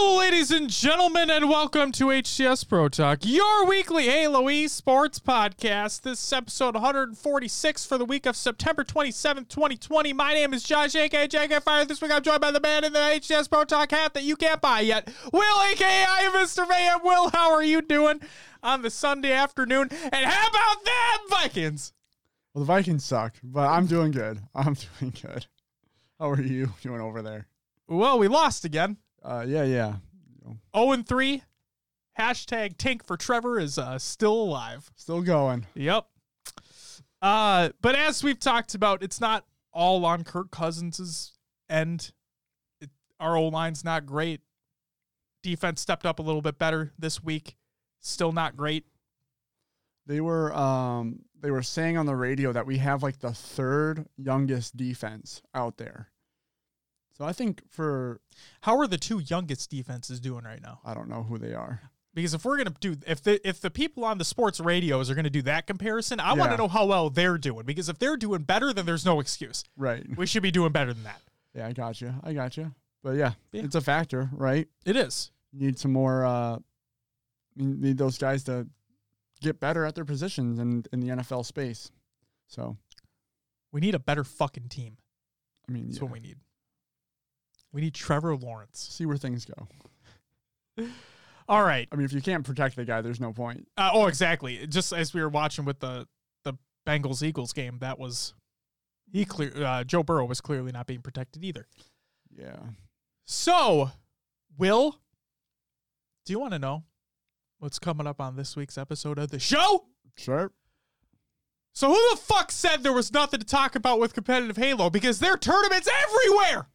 Hello, ladies and gentlemen, and welcome to HCS Pro Talk, your weekly Halo sports podcast. This is episode 146 for the week of September 27th, 2020. My name is Josh, aka JK Fire. This week I'm joined by the man in the HCS Pro Talk hat that you can't buy yet, Will, aka Mr. Mayhem. Will, how are you doing on the Sunday afternoon? And how about them Vikings? Well, the Vikings suck, but I'm doing good. I'm doing good. How are you doing over there? Well, we lost again. Uh, yeah, yeah. 0 and 3. Hashtag tank for Trevor is uh, still alive. Still going. Yep. Uh, but as we've talked about, it's not all on Kirk Cousins' end. It, our O line's not great. Defense stepped up a little bit better this week. Still not great. They were um they were saying on the radio that we have like the third youngest defense out there. So I think for How are the two youngest defenses doing right now? I don't know who they are. Because if we're gonna do if the if the people on the sports radios are gonna do that comparison, I want to know how well they're doing. Because if they're doing better, then there's no excuse. Right. We should be doing better than that. Yeah, I got you. I got you. But yeah, Yeah. it's a factor, right? It is. You need some more uh you need those guys to get better at their positions in in the NFL space. So, We need a better fucking team. I mean, That's yeah, what we need. We need Trevor Lawrence. see where things go. All right. I mean, if you can't protect the guy, there's no point. Uh, oh, exactly. Just as we were watching with the the Bengals Eagles game, that was he clear. Uh, Joe Burrow was clearly not being protected either. Yeah. So, Will, do you want to know what's coming up on this week's episode of the show? Sure. So, who the fuck said there was nothing to talk about with competitive Halo? Because there are tournaments everywhere.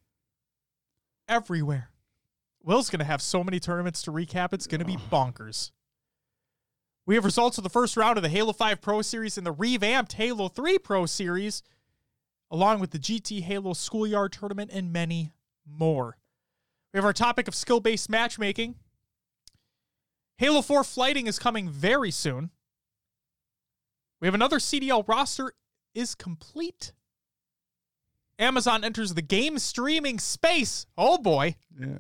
Everywhere. Will's going to have so many tournaments to recap, it's going to be bonkers. We have results of the first round of the Halo 5 Pro Series and the revamped Halo 3 Pro Series, along with the GT Halo Schoolyard Tournament and many more. We have our topic of skill based matchmaking. Halo 4 flighting is coming very soon. We have another CDL roster is complete. Amazon enters the game streaming space. Oh boy. Yeah.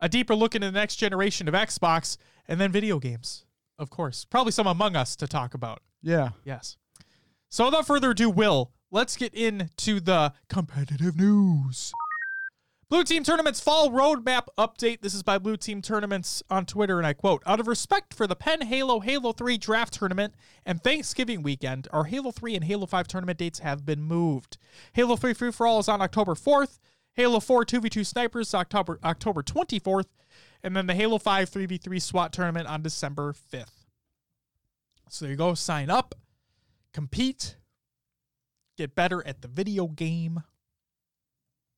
A deeper look into the next generation of Xbox and then video games. Of course. Probably some Among Us to talk about. Yeah. Yes. So without further ado, Will, let's get into the competitive news. Blue Team Tournament's fall roadmap update. This is by Blue Team Tournaments on Twitter, and I quote Out of respect for the Penn Halo Halo 3 draft tournament and Thanksgiving weekend, our Halo 3 and Halo 5 tournament dates have been moved. Halo 3 Free For All is on October 4th, Halo 4 2v2 Snipers October, October 24th, and then the Halo 5 3v3 SWAT tournament on December 5th. So there you go. Sign up, compete, get better at the video game,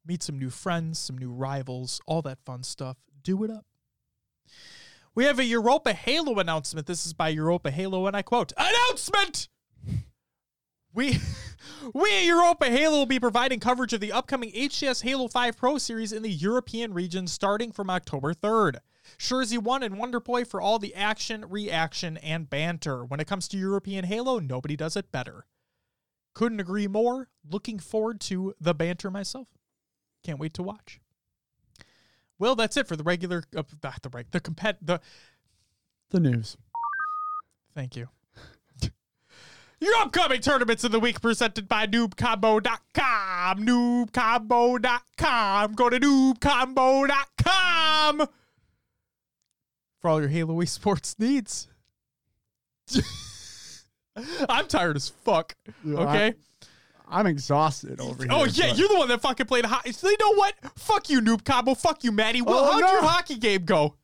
meet some new friends, some new rivals, all that fun stuff. Do it up. We have a Europa Halo announcement. This is by Europa Halo, and I quote Announcement! We we at Europa Halo will be providing coverage of the upcoming HCS Halo 5 Pro Series in the European region starting from October 3rd. Shurzy 1 and Wonderboy for all the action, reaction, and banter. When it comes to European Halo, nobody does it better. Couldn't agree more. Looking forward to the banter myself. Can't wait to watch. Well, that's it for the regular, uh, the reg, the compet, the. The news. Thank you. Your upcoming tournaments of the week presented by noobcombo.com. Noobcombo.com. Go to noobcombo.com for all your Halo esports needs. I'm tired as fuck. Okay. I'm exhausted over here. Oh yeah, but- you're the one that fucking played hockey. So you know what? Fuck you, noob combo. Fuck you, Maddie. Well, Oh, how'd no. your hockey game go?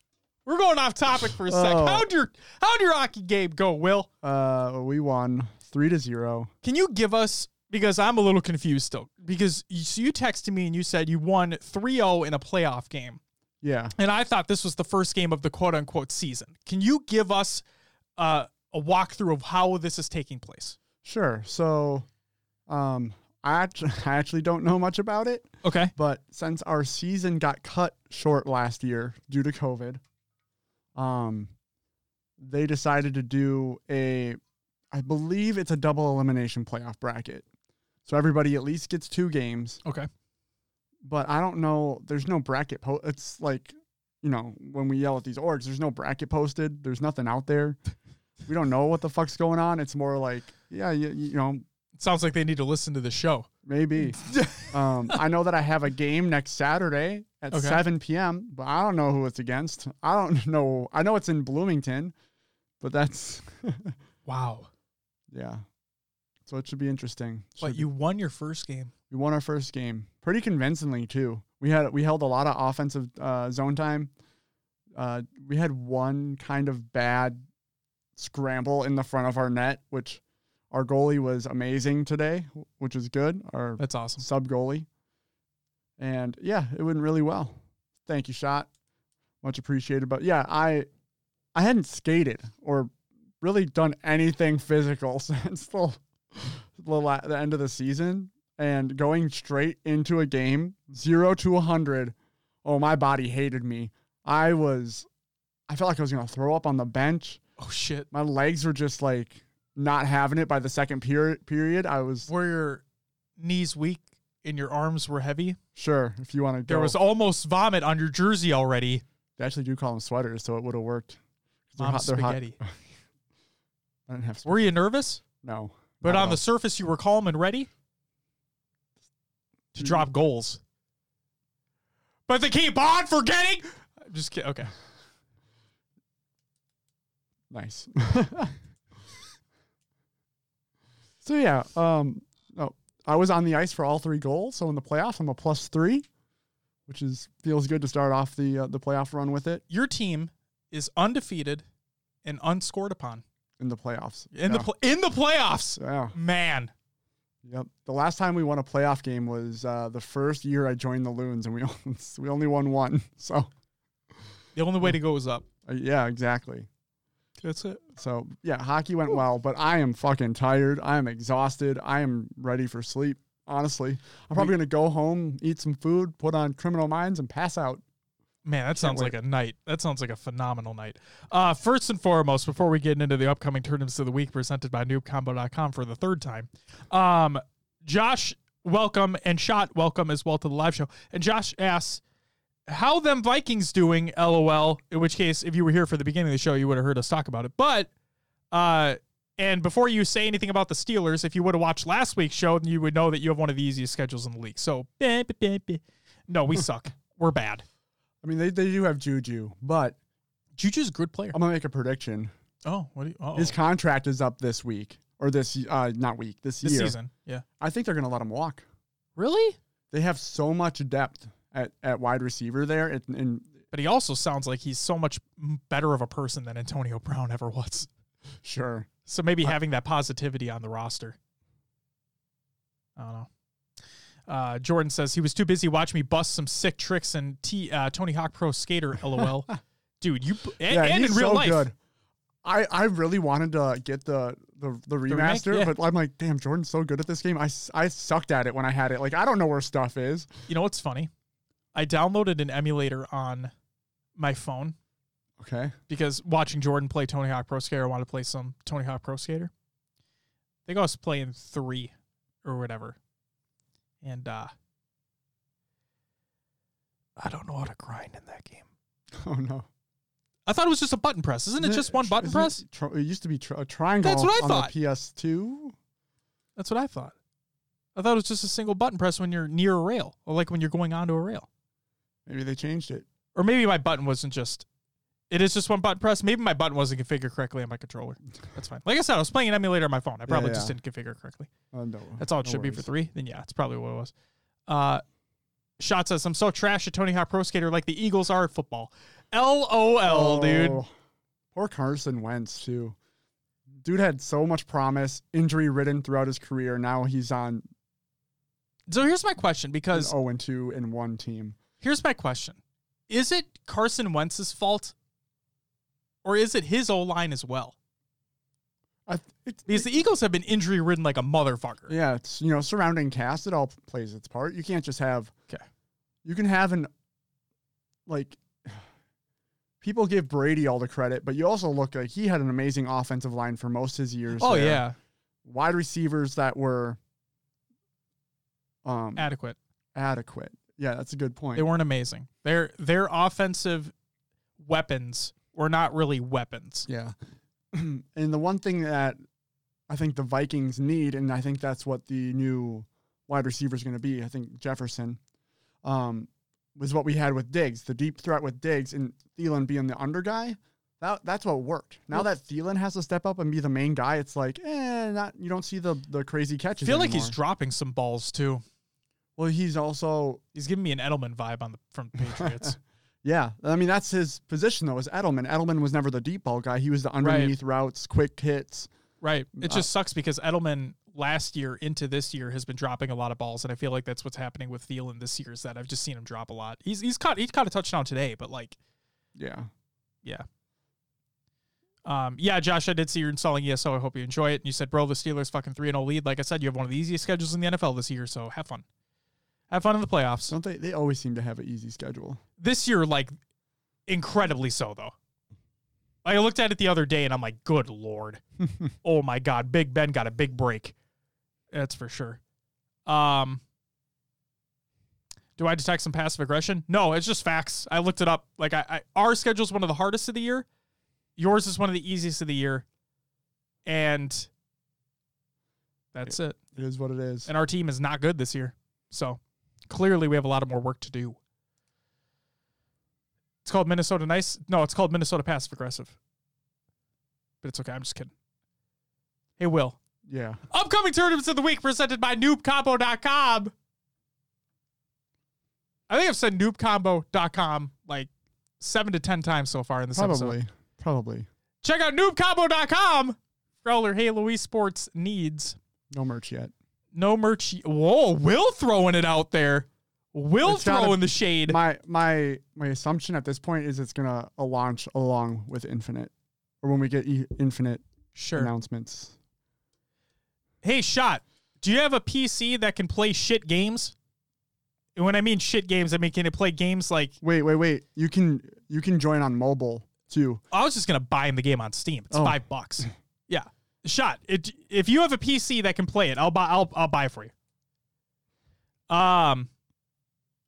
We're going off topic for a sec. Oh. How'd your how'd your hockey game go, Will? Uh, we won three to zero. Can you give us because I'm a little confused still because you, so you texted me and you said you won 3-0 in a playoff game, Yeah. and I thought this was the first game of the quote unquote season. Can you give us uh, a walkthrough of how this is taking place? Sure. So, um, I actually, I actually don't know much about it, Okay. but since our season got cut short last year due to COVID, um, they decided to do a, I believe it's a double elimination playoff bracket. So everybody at least gets two games, Okay. but I don't know. There's no bracket. Po- it's like you know, when we yell at these orgs, there's no bracket posted. There's nothing out there. we don't know what the fuck's going on. It's more like, yeah, you, you know, It sounds like they need to listen to the show. maybe. um, I know that I have a game next Saturday at Okay. 7 p.m., but I don't know who it's against. I don't know. I know it's in Bloomington, but that's, Wow. yeah. So it should be interesting. But Should be- you won your first game. we won our first game pretty convincingly too. We had we held a lot of offensive uh, zone time. Uh, we had one kind of bad scramble in the front of our net, which our goalie was amazing today, which is good. Our That's awesome. sub goalie, and yeah, it went really well. Thank you, shot, much appreciated. But yeah, I I hadn't skated or really done anything physical since the the, la- the end of the season, and going straight into a game zero to a hundred. Oh, my body hated me. I was, I felt like I was gonna throw up on the bench. Oh shit. My legs were just like not having it by the second period. Period. I was Were your knees weak and your arms were heavy? sure if you want to go. There was almost vomit on your jersey already. They actually do call them sweaters, so it would have worked. Mom's hot- spaghetti. I didn't have. Were you nervous? no, But on the surface, you were calm and ready to Mm. drop goals. But they keep on forgetting. I'm just kidding. Okay. nice. so yeah, um, no, I was on the ice for all three goals. So in the playoffs, I'm a plus three, which is feels good to start off the uh, the playoff run with it Your team is undefeated and unscored upon in the playoffs. in yeah. the pl- in the playoffs. yeah. Man, Yep. The last time we won a playoff game was uh, the first year I joined the Loons, and we only, we only won one. So the only way to go is up. uh, yeah, exactly. That's it. So yeah, hockey went well, but I am fucking tired. I am exhausted. I am ready for sleep. Honestly, I'm probably gonna go home, eat some food, put on Criminal Minds, and pass out. Man, that sounds wait. like a night. That sounds like a phenomenal night. Uh, first and foremost, before we get into the upcoming tournaments of the week presented by noobcombo.com for the third time, um, Josh, welcome, and Shot, welcome as well to the live show. And Josh asks, how them Vikings doing, LOL, in which case, if you were here for the beginning of the show, you would have heard us talk about it. But, uh, and before you say anything about the Steelers, if you would have watched last week's show, then you would know that you have one of the easiest schedules in the league. So, no, we suck. We're bad. I mean, they, they do have Juju, but Juju's a good player. I'm gonna make a prediction. Oh, what do you? Oh, His contract is up this week or this uh not week this, this year. season. Yeah. I think they're gonna let him walk. Really? They have so much depth at, at wide receiver there, and, and But he also sounds like he's so much better of a person than Antonio Brown ever was. sure. So maybe having that positivity on the roster. I don't know. Uh, Jordan says he was too busy watching me bust some sick tricks and T, uh, Tony Hawk Pro Skater. LOL, dude. You and, yeah, and in he's real so life, good. I, I really wanted to get the the, the remake? remaster, Yeah. but I'm like, damn, Jordan's so good at this game. I, I sucked at it when I had it. Like, I don't know where stuff is. you know what's funny? I downloaded an emulator on my phone Okay. because watching Jordan play Tony Hawk Pro Skater, I wanted to play some Tony Hawk Pro Skater. I think I was playing three or whatever. And uh I don't know how to grind in that game. Oh no. I thought it was just a button press. Isn't it just one button isn't press? It, it used to be tr- a triangle. That's what I on thought. The PS2. That's what I thought. I thought it was just a single button press when you're near a rail, or like when you're going onto a rail. Maybe they changed it. Or maybe my button wasn't just it is just one button press. Maybe my button wasn't configured correctly on my controller. That's fine. Like I said, I was playing an emulator on my phone. I probably just yeah. didn't configure it correctly. Oh no. That's all it no should be for three. Then yeah, it's probably what it was. Uh, Shot says I'm so trash at Tony Hawk Pro Skater like the Eagles are at football. LOL, dude. Oh, Poor Carson Wentz too. Dude had so much promise, injury ridden throughout his career. Now he's on So here's my question because 0 and 2 in one team. Here's my question: Is it Carson Wentz's fault, or is it his O line as well? I, th- it's, Because the Eagles have been injury ridden like a motherfucker. yeah, it's you know surrounding cast. It all plays its part. You can't just have. Okay. You can have an like. People give Brady all the credit, but you also look like he had an amazing offensive line for most of his years. Oh there. yeah, wide receivers that were um adequate. adequate. Yeah, that's a good point. They weren't amazing. Their their offensive weapons were not really weapons. Yeah. and the one thing that I think the Vikings need, and I think that's what the new wide receiver is going to be, I think Jefferson, um, was what we had with Diggs, the deep threat with Diggs and Thielen being the under guy. That, that's what worked. Now that Thielen has to step up and be the main guy, it's like, eh, not you don't see the the crazy catches. I feel like he's dropping some balls too. Well, he's also He's giving me an Edelman vibe on the from the Patriots. yeah. I mean, that's his position though. Was Edelman? Edelman was never the deep ball guy. He was the underneath routes, quick hits. right. It Uh, just sucks because Edelman last year into this year has been dropping a lot of balls, and I feel like that's what's happening with Thielen this year. Is that I've just seen him drop a lot. He's he's caught he caught a touchdown today, but like Yeah. yeah. Um, yeah, Josh, I did see you're installing ESO. I hope you enjoy it. And you said, bro, the Steelers fucking 3 0 lead. Like I said, you have one of the easiest schedules in the NFL this year, so have fun. Have fun in the playoffs. Don't they? They always seem to have an easy schedule. This year, like, incredibly so, though. I looked at it the other day and I'm like, good lord. oh my God. Big Ben got a big break. That's for sure. Um, do I detect some passive aggression? No, it's just facts. I looked it up. Like, I, I our schedule is one of the hardest of the year. Yours is one of the easiest of the year. And that's it. It is what it is. And our team is not good this year. So clearly we have a lot of more work to do. It's called Minnesota Nice. No, it's called Minnesota Passive Aggressive. But it's okay. I'm just kidding. Hey, Will. yeah. Upcoming tournaments of the week presented by noobcombo.com. I think I've said noobcombo.com like seven to 10 times so far in this episode. Probably. Probably. Check out noobcombo.com for all your Halo esports needs. No merch yet. No merch. Whoa, Will throwing it out there. Will It's gotta throwing the shade. My my my assumption at this point is it's gonna launch along with Infinite, or when we get e- Infinite Sure. announcements. Hey, shot. Do you have a PC that can play shit games? And when I mean shit games, I mean can it play games like Wait, wait, wait. You can you can join on mobile too. I was just gonna buy him the game on Steam. It's Oh. five bucks. Yeah, shot. It, if you have a PC that can play it, I'll buy. I'll I'll buy it for you. Um,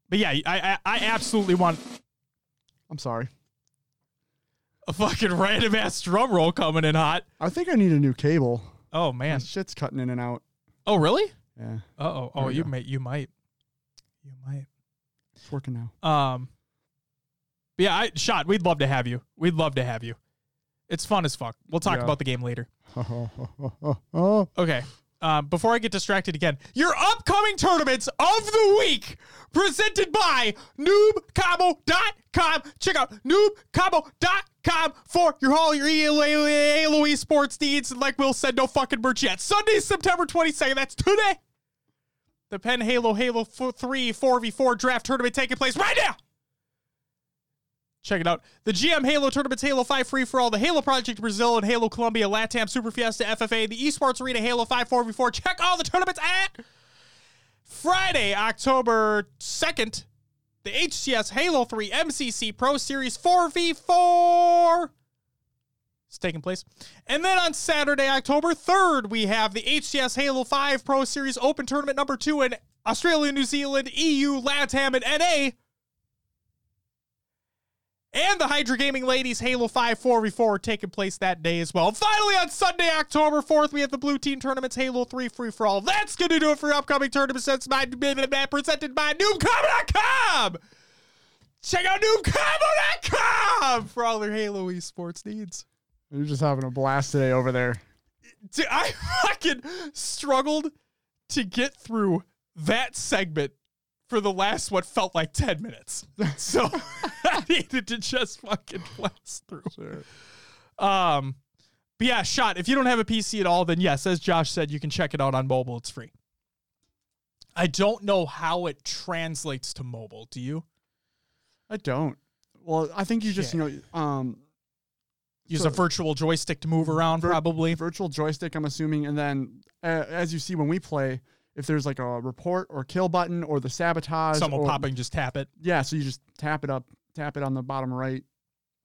but yeah, I I, I absolutely want I'm sorry. a fucking random ass drum roll coming in hot. I think I need a new cable. Oh man. shit's cutting in and out. Oh really? Yeah, Uh oh. Oh, you go. may. You might. You might. it's working now. Um. But yeah, I shot. We'd love to have you. We'd love to have you. It's fun as fuck. We'll talk Yeah. about the game later. Okay. Um, before I get distracted again, your upcoming tournaments of the week presented by noobcombo.com. Check out noobcombo.com for your all your Halo esports needs. And like Will said, no fucking merch yet. Sunday, September 22nd. That's today. The Penn Halo Halo 3 4v4 draft tournament taking place right now. Check it out. The GM Halo Tournaments Halo 5 free for all, the Halo Project Brazil and Halo Colombia, LATAM Super Fiesta FFA, the Esports Arena Halo 5 4v4. Check all the tournaments at Friday, October 2nd, the HCS Halo 3 MCC Pro Series 4v4 is taking place. And then on Saturday, October 3rd, we have the HCS Halo 5 Pro Series Open Tournament number 2 in Australia, New Zealand, EU, LATAM, and NA. And the Hydra Gaming Ladies Halo 5 4v4 are taking place that day as well. And finally, on Sunday, October 4th, we have the Blue Team Tournaments Halo 3 free for all. That's going to do it for your upcoming tournaments. That's my presented by NoobCombo.com. Check out NoobCombo.com for all their Halo esports needs. you're just having a blast today over there. Dude, I fucking struggled to get through that segment for the last what felt like 10 minutes. So I needed to just fucking blast through. Sure. Um but yeah, shot. If you don't have a PC at all, then yes, as Josh said, you can check it out on mobile. It's free. I don't know how it translates to mobile. Do you? I don't. Well, I think you just Shit. you know um Use So- a virtual joystick to move around, Vir- probably. virtual joystick. I'm assuming, and then uh, as you see when we play, if there's like a report or kill button or the sabotage, Someone or, popping, just tap it. Yeah, so you just tap it up, tap it on the bottom right.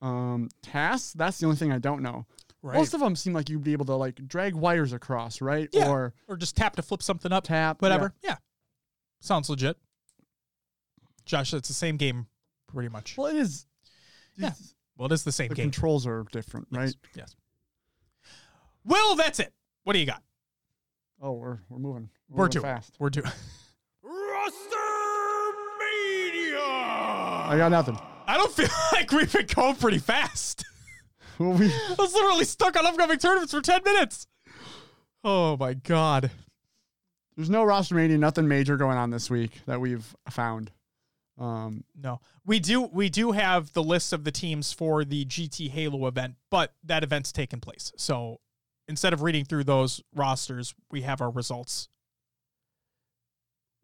Um, tasks. That's the only thing I don't know. Right. Most of them seem like you'd be able to like drag wires across, right? Yeah. Or or just tap to flip something up. tap, whatever. Yeah. Sounds legit. Josh, it's the same game pretty much. Well, it is. Yeah. Well, it is the same The game. controls are different, right? Yes. yes. Will, that's it. What do you got? Oh, we're we're moving. We're moving doing fast. We're doing. I got nothing. I don't feel like we've been going pretty fast. Well, we I was literally stuck on upcoming tournaments for 10 minutes. Oh my God. there's no roster meeting, nothing major going on this week that we've found. Um, No. We do we do have the list of the teams for the GT Halo event, but that event's taken place. So instead of reading through those rosters, we have our results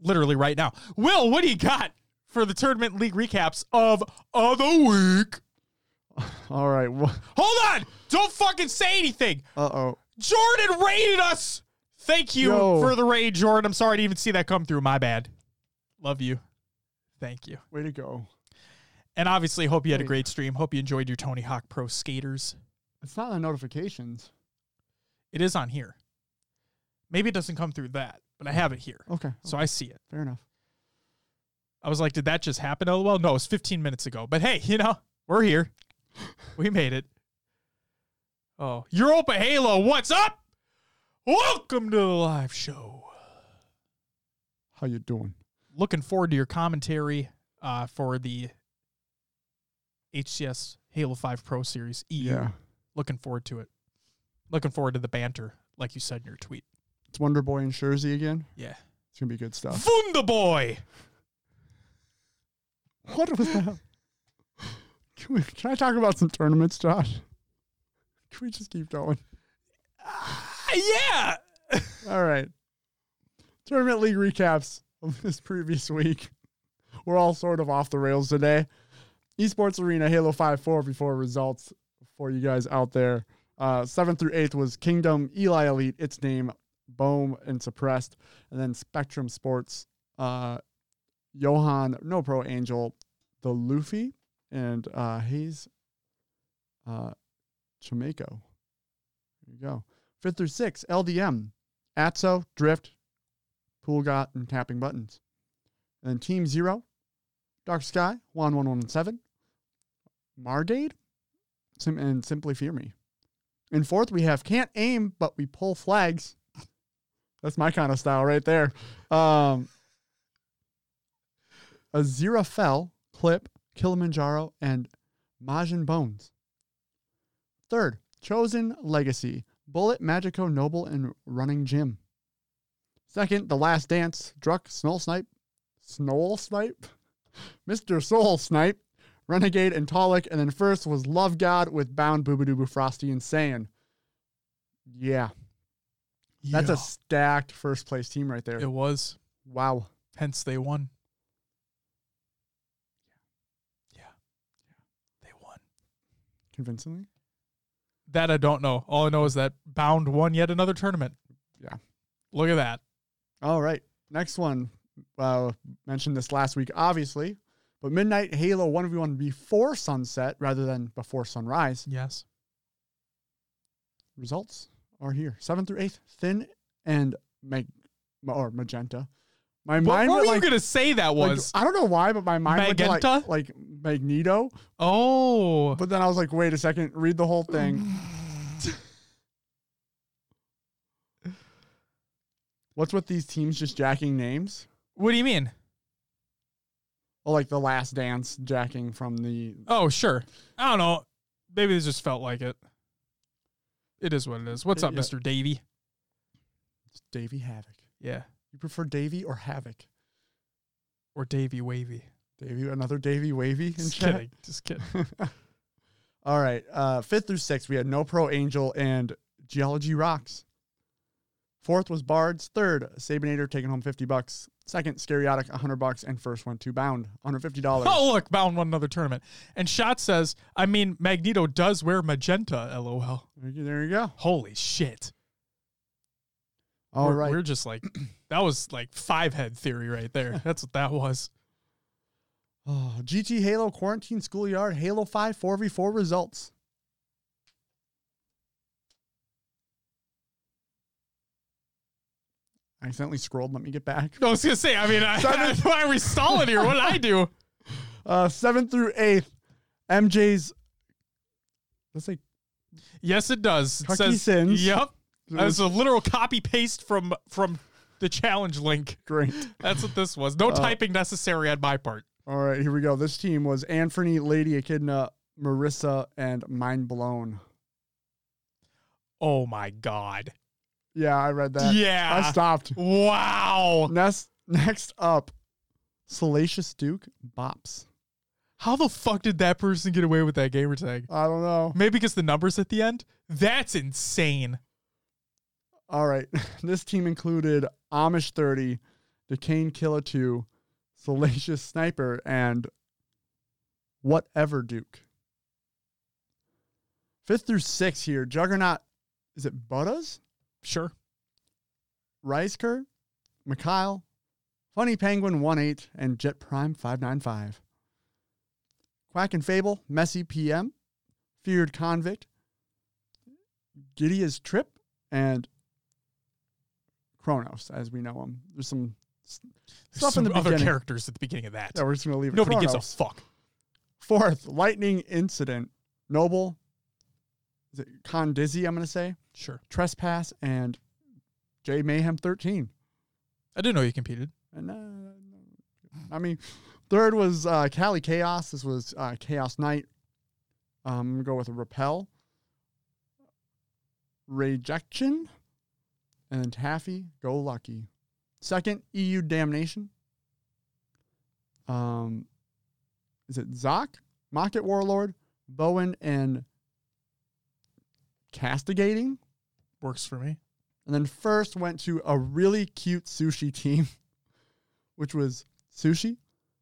literally right now. Will, what do you got for the tournament league recaps of of the week? all right. Well, Hold on! Don't fucking say anything. uh oh. Jordan raided us. Thank you Yo. for the raid, Jordan. I'm sorry to even see that come through. My bad. Love you. Thank you. Way to go. And obviously, hope you had a great stream. Hope you enjoyed your Tony Hawk Pro skaters. It's not on notifications. It is on here. Maybe it doesn't come through that, but I have it here. Okay. So I see it. fair enough. I was like, did that just happen? Oh, well, no, it's 15 minutes ago. But hey, you know, we're here. We made it. Oh, Europa Halo, what's up? Welcome to the live show. How you doing? looking forward to your commentary uh, for the HCS Halo 5 Pro Series EU. Yeah. Looking forward to it. Looking forward to the banter, like you said in your tweet. It's Wonder Boy and Jersey again. Yeah. It's gonna be good stuff. Wunderboy! What was that? Can, we, can I talk about some tournaments, Josh? Can we just keep going? Uh, yeah! All right. Tournament league recaps of this previous week. We're all sort of off the rails today. Esports Arena Halo 5 4v4 results for you guys out there. Uh, 7th through 8th was Kingdom, Eli Elite, its name, Bohm, and Suppressed. And then Spectrum Sports, uh, Johan, No Pro Angel, the Luffy, and uh, Hayes uh. There you go. 5th through 6th, LDM, Atso, Drift, Pool God, and Tapping Buttons. And then Team Zero, Dark Sky, 1117, Margade, Sim- and Simply Fear Me. In fourth, we have Can't Aim, but we pull flags. That's my kind of style right there. Um, Azira Fell, Clip, Kilimanjaro, and Majin Bones. Third, Chosen Legacy, Bullet, Magico, Noble, and Running Jim. Second, The Last Dance, Druck, Snow Snipe, Snowl Snipe, Mr. Soul Snipe, Renegade, and Talik. And then first was Love God with Bound, Boobadoo, Frosty, and Saiyan. Yeah, that's Yeah. a stacked first place team right there. It was. Wow. Hence, they won. Yeah. Yeah. They won. Convincingly? That I don't know. All I know is that Bound won yet another tournament. Yeah. Look at that. All right. Next one. Uh, mentioned this last week, obviously, but Midnight Halo 1v1 before sunset rather than before sunrise. Yes. Results are here. 7th through 8th, Thin and Mag- or Magenta. My What, mind what were like, you going to say that like, was? I don't know why, but my mind went to like, Magenta? like Magneto. oh. But then I was like, wait a second, read the whole thing. What's with these teams just jacking names? What do you mean? Oh, like the last dance jacking from the Oh, sure. I don't know. Maybe they just felt like it. It is what it is. What's up, Yeah. Mr. Davy? it's Davy Havoc. Yeah. You prefer Davy or Havoc? Or Davy Wavy. Davy, another Davy Wavy in Just chat. kidding. Just kidding. All right. Uh, fifth through sixth, we had No Pro Angel and Geology Rocks. Fourth was Bards. Third, Sabinator taking home 50 bucks. Second, Scariotic 100 bucks. And first one to Bound, $150. Oh, look, Bound won another tournament. And Shot says, I mean, Magneto does wear magenta, lol. There you- There you go. Holy shit. All we're, right. We're just like, that was like five head theory right there. That's what that was. Oh, GT Halo Quarantine Schoolyard Halo 5 4v4 results. I accidentally scrolled. Let me get back. No, I was to say, I mean, I, Seven. why are we stalling here? What did I do? Uh, seventh through eighth, MJ's Let's say Yes, it does. It says, Sins. Yep. That's a literal copy paste from from the challenge link. great. That's what this was. No Uh, typing necessary on my part. All right, here we go. This team was Anthony, Lady Echidna, Marissa, and Mind Blown. Oh my god. Yeah, I read that. yeah. I stopped. Wow. Next, next up, Salacious Duke, Bops. How the fuck did that person get away with that gamer tag? I don't know. Maybe because the numbers at the end? That's insane. All right, this team included Amish 30, Decane Killer 2, Salacious Sniper, and Whatever Duke. Fifth through sixth here, Juggernaut, is it Butters? Sure. Reisker, Mikhail, Funny Penguin 18, and Jet Prime 595. Quack and Fable, Messy PM, Feared Convict, Gidea's Trip, and Kronos, as we know him. There's some There's stuff some in the other beginning. characters at the beginning of that. Yeah, we're just to leave it. Nobody gives a fuck. Fourth, Lightning Incident, Noble, is it Con Dizzy, I'm going to say, Sure. Trespass, and J Mayhem 13. I didn't know you competed. And, uh, I mean, third was uh, Cali Chaos. This was uh, Chaos Knight. Um, I'm gonna go with a Repel, Rejection, and then Taffy. Go Lucky. Second, EU Damnation. Um, is it Zoc, Market Warlord, Bowen, and Castigating? Works for me. And then first went to a really cute sushi team, which was Sushi,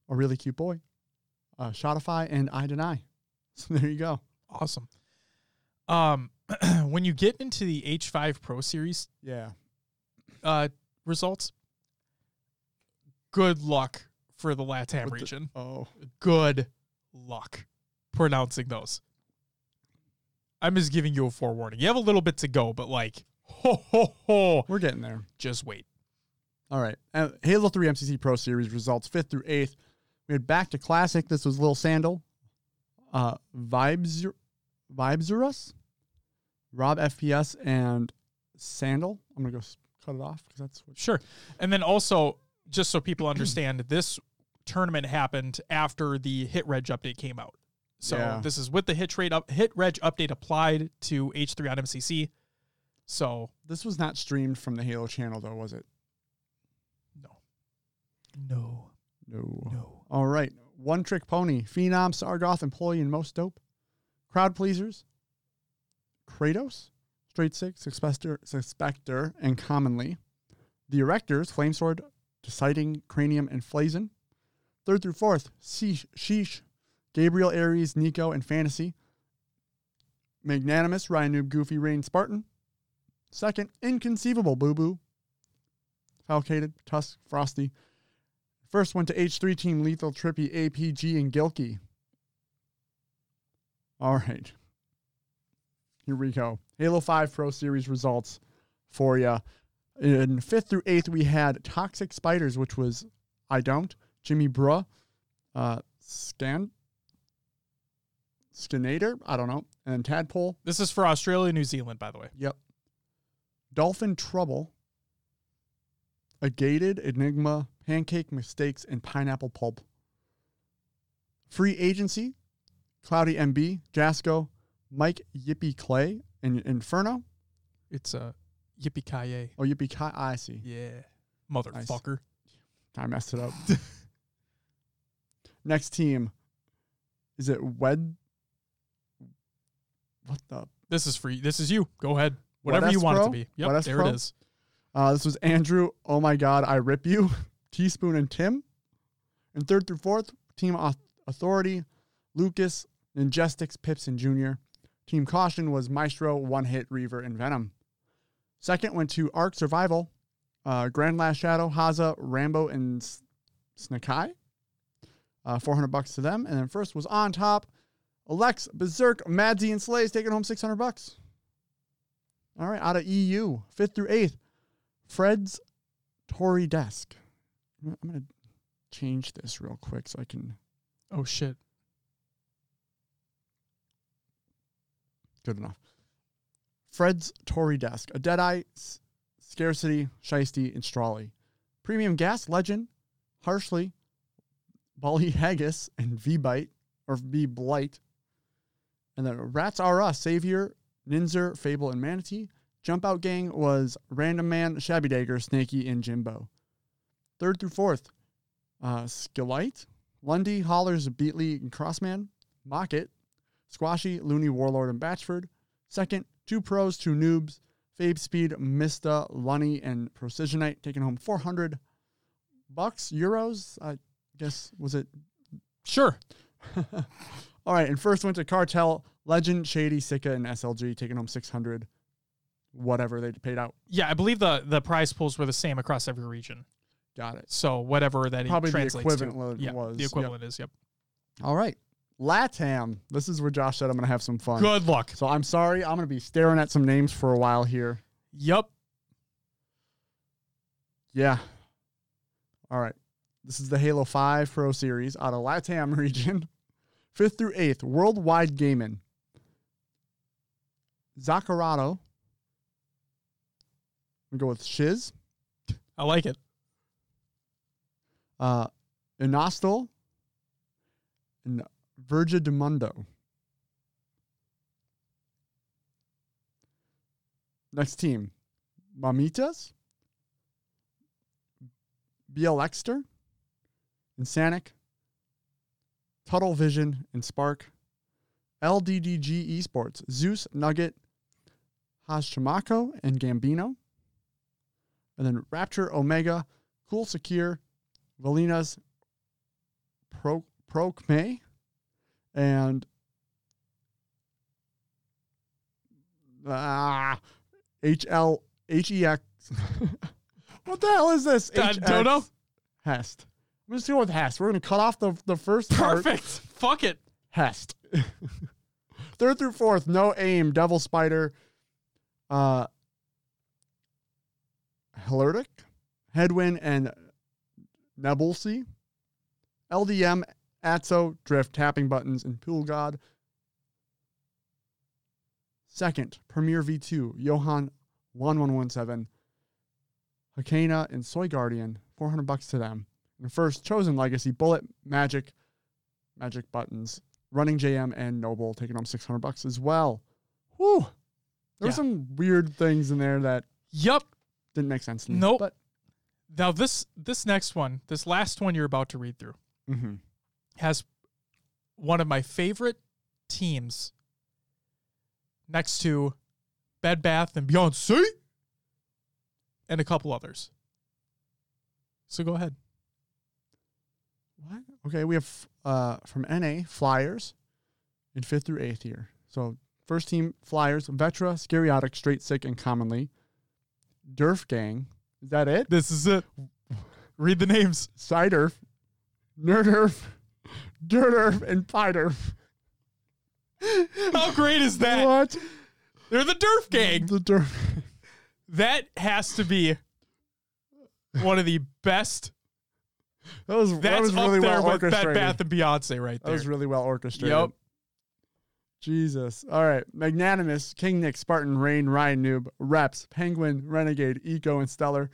a really cute boy, uh, Shotify, and I Deny. So there you go. Awesome. Um, when you get into the H5 Pro Series Yeah. uh, results, good luck for the LATAM With the- region. Oh. good luck pronouncing those. I'm just giving you a forewarning. You have a little bit to go, but like, ho ho ho, We're getting there. just wait. All right. Uh, Halo 3 MCC Pro Series results 5th through 8th. We had back to Classic. This was Lil Sandal. Uh, Vibes, Vibezurus, Rob FPS, and Sandal. I'm going to go cut it off because that's what. Sure. And then also, just so people understand, this tournament happened after the hit reg update came out. So Yeah. this is with the hit rate up hit reg update applied to H3 on MCC. So This was not streamed from the Halo channel, though, was it? no. No. No. No. All right. One Trick Pony, Phenom, Sargoth, Employee, and Most Dope. Crowd Pleasers, Kratos, Straight Six, Suspector, Suspector, and Commonly. The Erectors, Flamesword, Deciding, Cranium, and Flazen. Third through fourth, Sheesh, Sheesh Gabriel, Aries, Nico, and Fantasy. Magnanimous, Ryan Noob, Goofy, Rain, Spartan. Second, Inconceivable, Boo Boo. Falcated, Tusk, Frosty. First went to H3 Team Lethal, Trippy, APG, and Gilkey. All right. Here we go. Halo 5 Pro Series results for you. In fifth through eighth, we had Toxic Spiders, which was I Don't, Jimmy Bruh, uh, Scan, Skinator, I don't know, and Tadpole. This is for Australia, New Zealand, by the way. Yep. Dolphin Trouble, a gated Enigma, Pancake Mistakes, and Pineapple Pulp. Free Agency, Cloudy MB, Jasco, Mike Yippee Clay, and Inferno. It's a uh, yippee ki Oh, Yippee Kai. I see. Yeah. Motherfucker. I messed it up. Next team. Is it Wed? What the? This is for you. This is you. Go ahead. Whatever What you want it to be. Yep, there Pro? it is. Uh, this was Andrew. Oh my God, I rip you. Teaspoon and Tim. And third through fourth, Team Authority, Lucas, Ingestix, Pips, and Junior. Team Caution was Maestro, One Hit, Reaver, and Venom. Second went to Arc Survival, uh, Grand Last Shadow, Haza, Rambo, and S- Snakai. Uh, 400 bucks to them. And then first was on top, Alex, Berserk, Madsy, and Slays taking home 600 bucks. All right, out of EU, fifth through eighth, Fred's Tory Desk. I'm going to change this real quick so I can. Oh shit. good enough. Fred's Tory Desk, a Deadeye, S- Scarcity, Shiesty, and Strawley. Premium Gas, Legend, Harshly, Bali Haggis, and V-Bite, or V-Blight. And then Rats Are Us, Savior, Ninzer, Fable, and Manatee. Jump Out Gang was Random Man, Shabby Dagger, Snaky, and Jimbo. Third through fourth, uh, Skillite, Lundy, Hollers, Beatley, and Crossman. Mocket, Squashy, Looney, Warlord, and Batchford. Second, two pros, two noobs, Fabe Speed, Mista, Lunny, and Precisionite, taking home 400 bucks, euros. I guess, was it? Sure. All right, and first went to Cartel, Legend, Shady, Sika, and SLG, taking home 600 whatever they paid out. Yeah, I believe the the prize pools were the same across every region. Got it. So whatever that Probably the translates to. equivalent Yeah, was, the yep. equivalent is. Yep. All right. Latam. This is where Josh said I'm going to have some fun. Good luck. So I'm sorry. I'm going to be staring at some names for a while here. Yep. Yeah. All right. This is the Halo 5 Pro Series out of LATAM region. Fifth through eighth, Worldwide Gaming. Zacarato. We go with Shiz. I like it. Uh, Inastal. And Mundo. Next team. Mamitas. BLXter. Insanic. Tuttle Vision and Spark. LDDG Esports. Zeus, Nugget, Hashimako, and Gambino. And then Rapture, Omega, Cool Secure, Valinas, Pro Procme, and ah, HL HEX. what the hell is this? Don't know. Hest. I'm just going with Hest. We're gonna cut off the the first part. Perfect. Fuck it. Hest. Third through fourth, no aim, Devil Spider, uh, Hilurtic, Headwind, and Nebulsi. LDM, Atso, Drift, Tapping Buttons, and Pool God. Second, Premier V2, Johan 1117, Hakena, and Soy Guardian, 400 bucks to them. And first, Chosen Legacy, Bullet, Magic, Magic Buttons, Running JM, and Noble taking home 600 bucks as well. Whew. There were Yeah. some weird things in there that Yep. didn't make sense to me. Nope. But, Now this this next one, this last one you're about to read through, hmm has one of my favorite teams next to Bed Bath and Beyonce and a couple others. So go ahead. What? Okay, we have uh, from NA Flyers in fifth through eighth year. So first team Flyers, Vetra, Scariotic, Straight Sick, and Commonly. Durf Gang. Is that it? This is it. Read the names. Ciderf, Nerderf, Dirturf, and Piderf. How great is that? What? They're the Durf gang. The Durf. That has to be one of the best. That was that was really well Bed orchestrated. Bath and Beyonce right that there. was really well orchestrated. Yep. Jesus. All right. Magnanimous, King Nick, Spartan, Rain, Ryan Noob, Reps, Penguin, Renegade, Eco, and Stellar.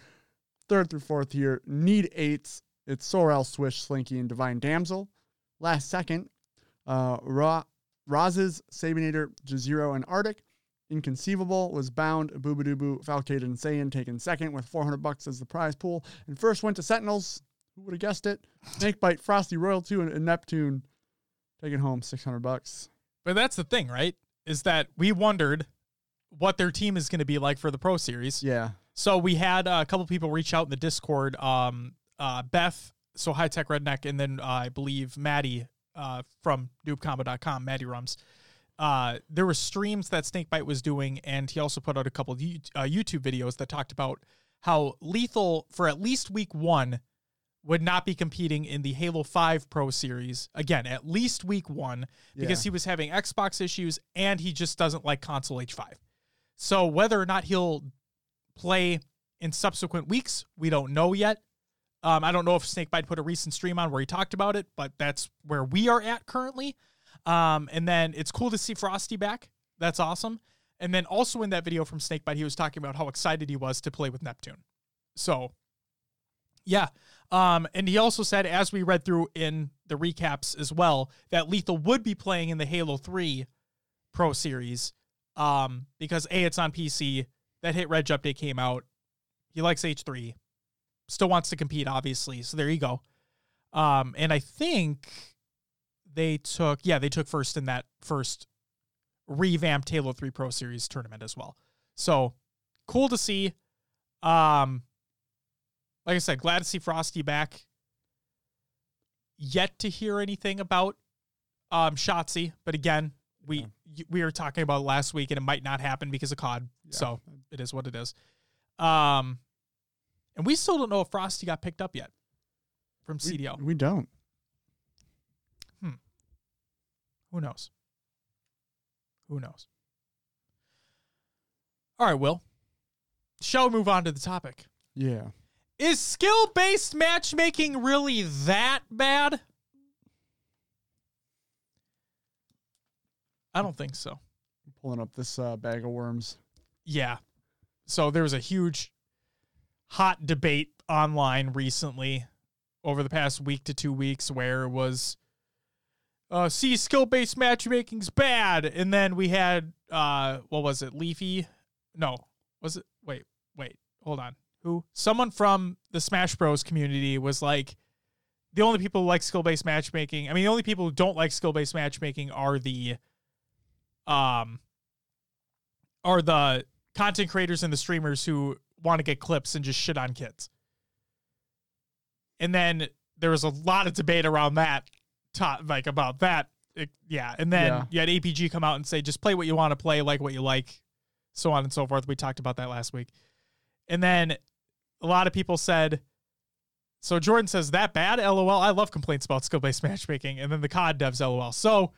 Third through fourth year, Need Eights. It's Sorrel, Swish, Slinky, and Divine Damsel. Last second, uh, Ra- Roz's, Sabinator, Jazero, and Arctic. Inconceivable was Bound, Boobadooboo, Falcade, and Saiyan taken second with 400 bucks as the prize pool. And first went to Sentinels. Who would have guessed it? Snakebite, Frosty, Royal 2, and, and Neptune taking home 600 bucks. But that's the thing, right? Is that we wondered what their team is going to be like for the Pro Series. Yeah. So we had a couple people reach out in the Discord. Um, uh, Beth, so High Tech Redneck, and then uh, I believe Maddie uh, from noobcombo.com, Maddie Rums. Uh, there were streams that Snakebite was doing, and he also put out a couple of uh, YouTube videos that talked about how Lethal, for at least week one, would not be competing in the Halo 5 Pro Series. Again, at least week one, because Yeah. he was having Xbox issues and he just doesn't like console H5. So whether or not he'll play in subsequent weeks, we don't know yet. Um, I don't know if Snakebite put a recent stream on where he talked about it, but that's where we are at currently. Um, and then it's cool to see Frosty back. That's awesome. And then also in that video from Snakebite, he was talking about how excited he was to play with Neptune. So, yeah. Um, and he also said, as we read through in the recaps as well, that Lethul would be playing in the Halo 3 Pro Series um, because A, it's on PC. That Hit Reg update came out. He likes H3. Still wants to compete, obviously. So there you go. Um, and I think they took, yeah, they took first in that first revamped Halo 3 Pro Series tournament as well. So cool to see. Um, like I said, glad to see Frosty back. Yet to hear anything about um Shotzzy, but again, we y we were talking about last week, and it might not happen because of COD. Yeah. So it is what it is. Um, and we still don't know if Frosty got picked up yet from We- CDL. We, don't. Who knows? Who knows? All right, Will. Shall we move on to the topic? Yeah. Is skill based matchmaking really that bad? I don't think so. Pulling up this uh, bag of worms. Yeah. So there was a huge hot debate online recently over the past week to two weeks where it was uh see skill based matchmaking's bad. And then we had uh what was it, Leafy? No. Was it wait, wait, hold on. Who? Someone from the Smash Bros community was like the only people who like skill based matchmaking. I mean the only people who don't like skill based matchmaking are the um are the content creators and the streamers who want to get clips and just shit on kids. And then there was a lot of debate around that, to- like about that. It- yeah. And then Yeah. you had APG come out and say, just play what you want to play, like what you like, so on and so forth. We talked about that last week. And then a lot of people said, so Jordan says, that bad? LOL. I love complaints about skill based matchmaking. And then the COD devs, LOL. So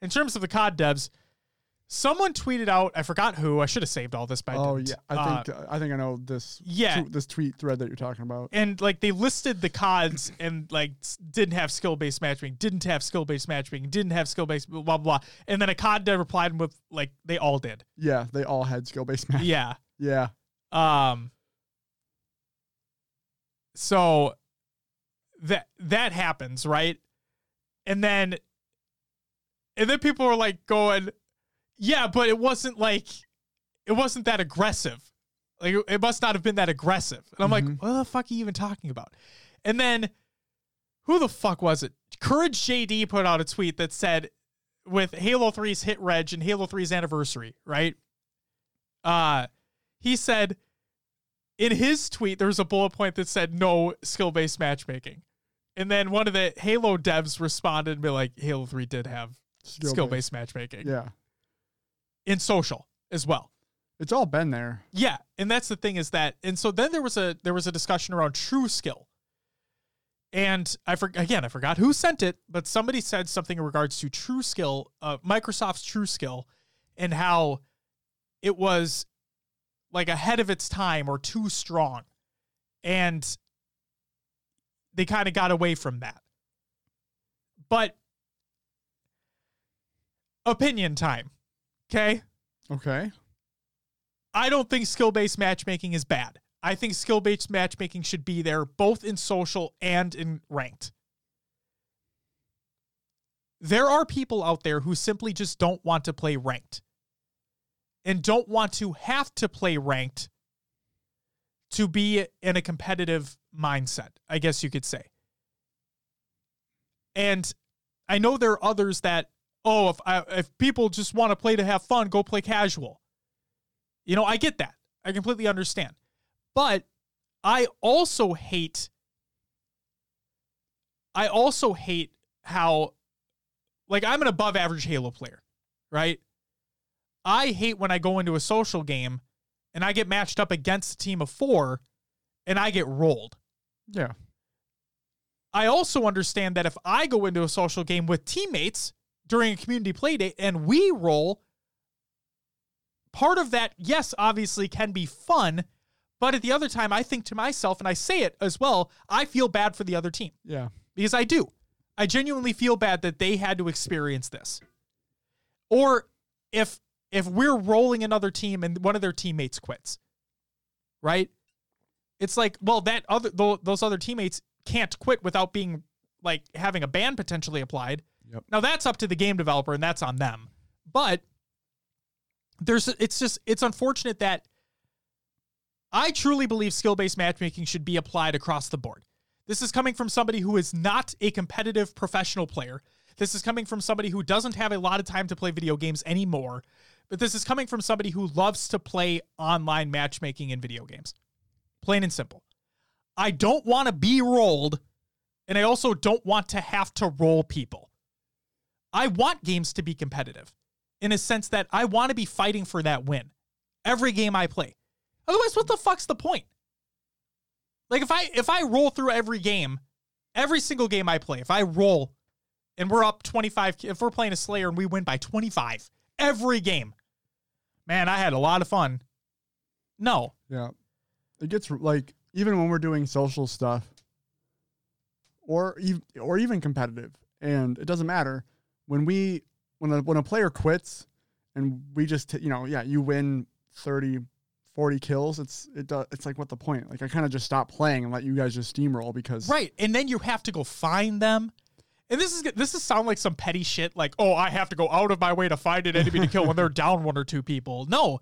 in terms of the COD devs, someone tweeted out, I forgot who, I should have saved all this, I oh yeah, I Uh, think I think I know this. yeah. this tweet thread that you're talking about. and like they listed the CODs and like didn't have skill based matchmaking, didn't have skill based matchmaking, didn't have skill based blah blah blah. And then a COD dev replied with like they all did. Yeah, they all had skill based matchmaking. Yeah. Yeah, Um so that that happens, right? And then and then people were like going, Yeah, but it wasn't like it wasn't that aggressive. Like it- must not have been that aggressive. And I'm like, Mhm. what the fuck are you even talking about? And then who the fuck was it? Courage JD put out a tweet that said with Halo 3's hit reg and Halo 3's anniversary, right? Uh he said in his tweet there was a bullet point that said no skill-based matchmaking. And then one of the Halo devs responded and be like, Halo 3 did have skill-based matchmaking Yeah, in social as well. it's all been there. Yeah, and that's the thing is that, and so then there was a there was a discussion around TrueSkill, and I for, again I forgot who sent it, but somebody said something in regards to TrueSkill, uh, Microsoft's TrueSkill, and how it was like ahead of its time or too strong, and they kind of got away from that. But opinion time, okay. Okay. I don't think skill based matchmaking is bad. I think skill based matchmaking should be there both in social and in ranked. There are people out there who simply just don't want to play ranked and don't want to have to play ranked to be in a competitive mindset, I guess you could say. And I know there are others that, oh, if I, if people just want to play to have fun, go play casual. You know, I get that. I completely understand. But I also hate I also hate how like I'm an above average Halo player, right? I hate when I go into a social game and I get matched up against a team of 4 and I get rolled. Yeah. I also understand that if I go into a social game with teammates during a community play date and we roll, part of that, yes, obviously can be fun, but at the other time, I think to myself, and I say it as well, I feel bad for the other team Yeah. because I do. I genuinely feel bad that they had to experience this. Or if if we're rolling another team and one of their teammates quits, right? It's like, well, that other those other teammates can't quit without being like having a ban potentially applied. Yep. Now that's up to the game developer and that's on them. But there's it's just it's unfortunate that I truly believe skill-based matchmaking should be applied across the board. This is coming from somebody who is not a competitive professional player. This is coming from somebody who doesn't have a lot of time to play video games anymore. But this is coming from somebody who loves to play online matchmaking in video games. Plain and simple. I don't want to be rolled, and I also don't want to have to roll people. I want games to be competitive in a sense that I want to be fighting for that win every game I play. Otherwise, what the fuck's the point? Like if I if I roll through every game, every single game I play, if I roll and we're up 25 if we're playing a slayer and we win by 25 every game. Man, I had a lot of fun. No. Yeah. It gets like even when we're doing social stuff or even or even competitive and it doesn't matter when we when a, when a player quits and we just t- you know yeah you win 30 40 kills it's it does it's like what the point like i kind of just stop playing and let you guys just steamroll because Right. And then you have to go find them. And this is this is sound like some petty shit like, "Oh, I have to go out of my way to find an enemy to kill when they're down one or two people." No.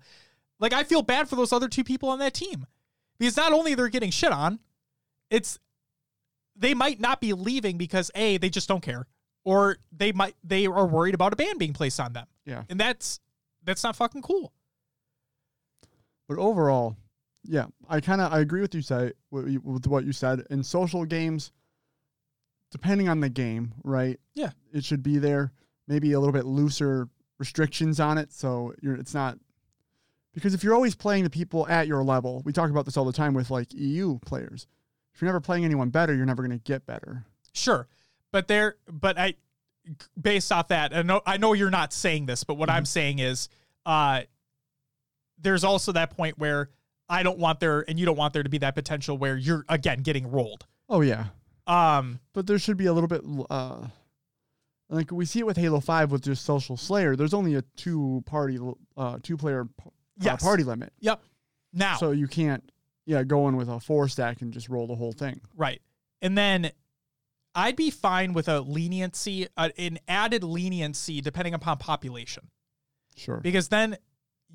Like I feel bad for those other two people on that team. Because not only they're getting shit on, it's they might not be leaving because A, they just don't care or they might they are worried about a ban being placed on them. yeah And that's that's not fucking cool. But overall, yeah, I kind of I agree with you say with with what you said. In social games, depending on the game, right? Yeah. it should be there. Maybe a little bit looser restrictions on it, so you're it's not because if you're always playing the people at your level, we talk about this all the time with like EU players. If you're never playing anyone better, you're never going to get better. Sure. But there but I based off that, I know I know you're not saying this, but what I'm saying is uh there's also that point where I don't want there and you don't want there to be that potential where you're again getting rolled. Oh yeah, Um but there should be a little bit uh like we see it with Halo 5 with just social slayer there's only a two party uh two player uh, Yes. party limit yep. Now so you can't yeah go in with a four stack and just roll the whole thing Right. And then I'd be fine with a leniency, uh, an added leniency depending upon population. sure Because then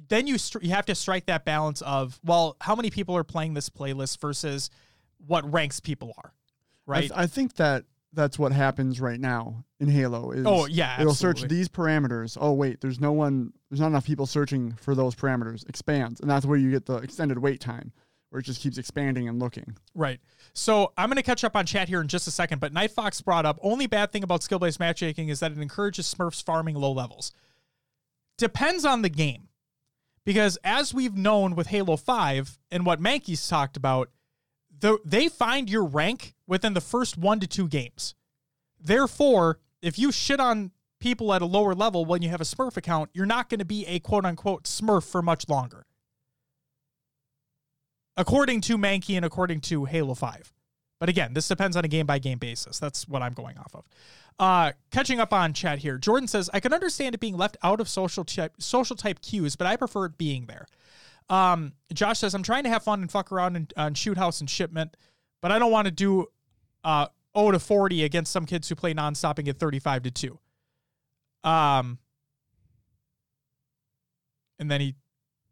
then you str- you have to strike that balance of well, how many people are playing this playlist versus what ranks people are. I, Right? th- I think that that's what happens right now in Halo is oh, yeah. it'll search these parameters oh wait there's no one there's not enough people searching for those parameters expands and that's where you get the extended wait time where it just keeps expanding and looking Right. So I'm going to catch up on chat here in just a second, but Night Fox brought up only bad thing about skill based matchmaking is that it encourages Smurfs farming low levels. Depends on the game. Because as we've known with Halo 5 and what Mankey's talked about, the, they find your rank within the first one to two games. Therefore, if you shit on people at a lower level when you have a Smurf account, you're not going to be a quote unquote Smurf for much longer according to Mankey and according to Halo 5. But again, this depends on a game by game basis. That's what I'm going off of. Uh, catching up on chat here, Jordan says, I can understand it being left out of social type, social type cues, but I prefer it being there. Um, Josh says, I'm trying to have fun and fuck around in, on Shoot House and Shipment, but I don't want to do uh, 0 to 40 against some kids who play nonstop and get 35 to 2. Um, and then he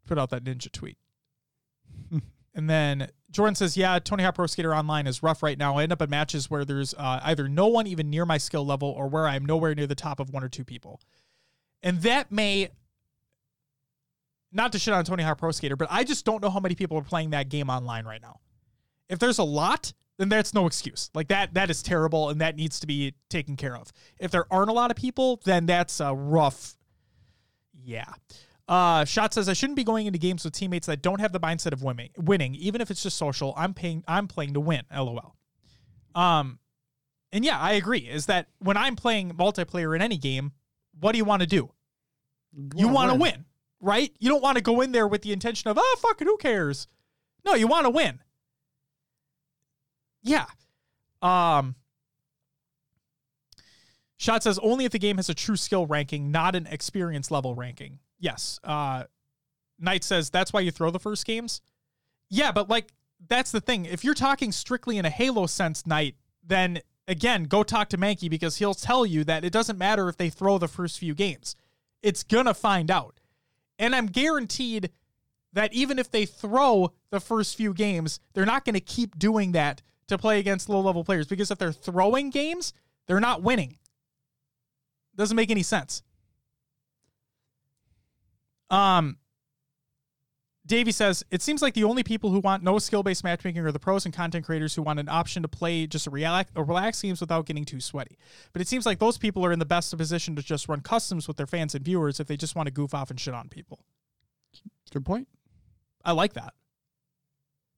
put out that ninja tweet. And then Jordan says, "Yeah, Tony Hawk Pro Skater Online is rough right now. I end up in matches where there's uh, either no one even near my skill level, or where I'm nowhere near the top of one or two people, and that may." Not to shit on Tony Hawk Pro Skater, but I just don't know how many people are playing that game online right now. If there's a lot, then that's no excuse. Like that, that is terrible, and that needs to be taken care of. If there aren't a lot of people, then that's a rough. Yeah. Uh, Shot says I shouldn't be going into games with teammates that don't have the mindset of winning. Winning, even if it's just social. I'm paying. I'm playing to win. LOL. Um, and yeah, I agree. Is that when I'm playing multiplayer in any game, what do you want to do? You want to win, right? You don't want to go in there with the intention of oh fucking who cares. No, you want to win. Yeah. Um. Shot says only if the game has a true skill ranking, not an experience level ranking. yes. Uh, Knight says that's why you throw the first games. Yeah, but like that's the thing. If you're talking strictly in a Halo sense, Knight, then again, go talk to Mankey because he'll tell you that it doesn't matter if they throw the first few games. It's gonna find out. And I'm guaranteed that even if they throw the first few games, they're not gonna keep doing that to play against low level players because if they're throwing games, they're not winning. Doesn't make any sense. Um, Davey says it seems like the only people who want no skill-based matchmaking are the pros and content creators who want an option to play just a relax, relaxed games without getting too sweaty. But it seems like those people are in the best position to just run customs with their fans and viewers if they just want to goof off and shit on people. Good point. I like that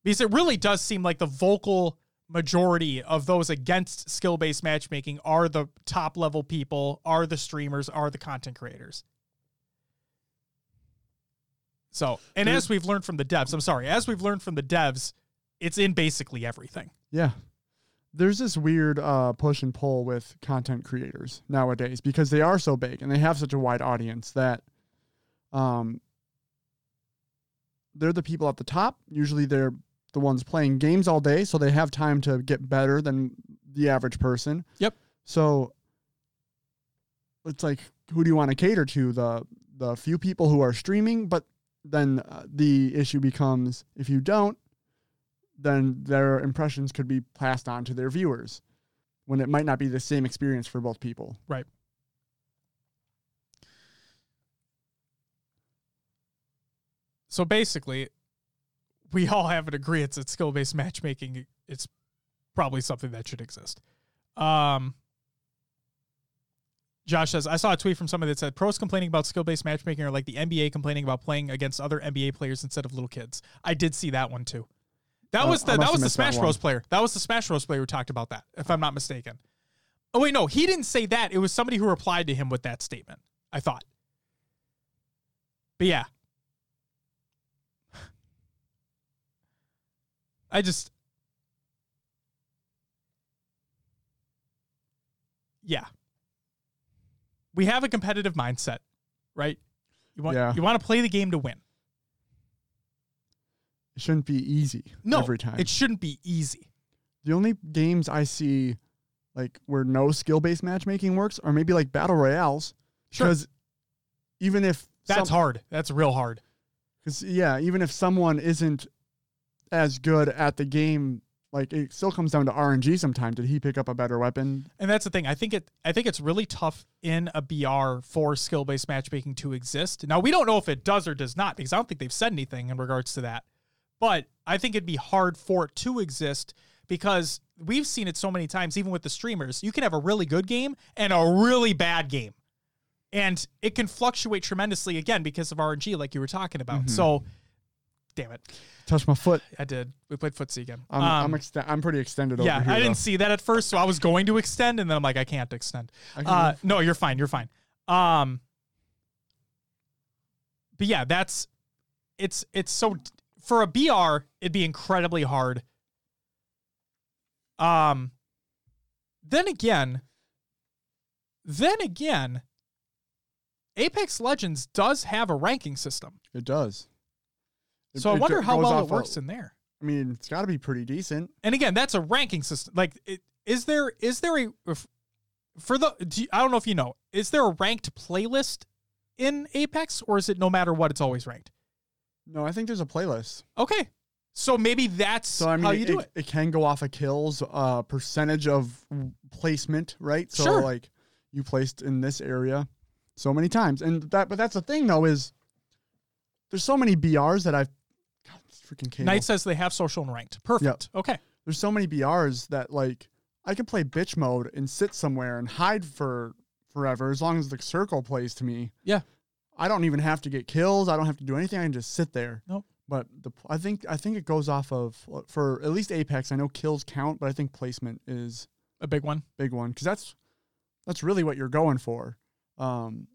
because it really does seem like the vocal majority of those against skill-based matchmaking are the top level people, are the streamers, are the content creators. So, and as we've learned from the devs, I'm sorry, as we've learned from the devs, it's in basically everything. Yeah. There's this weird uh, push and pull with content creators nowadays because they are so big and they have such a wide audience that um, they're the people at the top. Usually they're the ones playing games all day, so they have time to get better than the average person. Yep. So it's like, who do you want to cater to? The the few people who are streaming, but then uh, the issue becomes if you don't, then their impressions could be passed on to their viewers when it might not be the same experience for both people. Right. So basically, we all have an agreement that skill based matchmaking it's probably something that should exist. Um, Josh says, I saw a tweet from somebody that said pros complaining about skill based matchmaking are like the NBA complaining about playing against other NBA players instead of little kids. I did see that one too. That Uh, was the that was the Smash. Bros player. That was the Smash Bros player who talked about that, if I'm not mistaken. Oh wait, no, he didn't say that. It was somebody who replied to him with that statement. I thought. But yeah. I just Yeah. We have a competitive mindset, right? You want Yeah. you want to play the game to win. It shouldn't be easy No, every time. it shouldn't be easy. the only games I see like where no skill based matchmaking works are maybe like battle royales. Sure. Because even if That's some- hard. That's real hard. Because yeah, even if someone isn't as good at the game, like it still comes down to RNG. Sometimes did he pick up a better weapon? And that's the thing. I think it I think it's really tough in a BR for skill based matchmaking to exist. Now we don't know if it does or does not because I don't think they've said anything in regards to that. But I think it'd be hard for it to exist because we've seen it so many times, even with the streamers. You can have a really good game and a really bad game. And it can fluctuate tremendously again because of RNG, like you were talking about. Mm-hmm. So damn it. Touch my foot. I did. We played footsie again. I'm Um, I'm, ext- I'm pretty extended yeah, over here. I didn't though. see that at first, so I was going to extend, and then I'm like, I can't extend. I can Uh, no, you're fine. You're fine. Um, but yeah, that's it's it's so for a BR, it'd be incredibly hard. Um, then again, then again, Apex Legends does have a ranking system, It does. It- so I it wonder how goes well it off works of- in there. I mean, it's got to be pretty decent. and again, that's a ranking system. Like, it, is there is there a if- for the? Do you, I don't know if you know. Is there a ranked playlist in Apex, or is it no matter what, it's always ranked? No, I think there's a playlist. Okay, so maybe that's So I mean, how you it, do it. it can go off of kills, uh, percentage of placement, right? So Sure. like you placed in this area so many times, and that. But that's the thing though is there's so many BRs that I've. Freaking cable. Knight says they have social and ranked. Perfect. Okay. There's so many BRs that like I can play bitch mode and sit somewhere and hide for forever as long as the circle plays to me. Yeah. I don't even have to get kills. I don't have to do anything. I can just sit there. Nope. But the I think I think it goes off of for at least Apex. I know kills count, but I think placement is A big one. big one because that's that's really what you're going for. Um,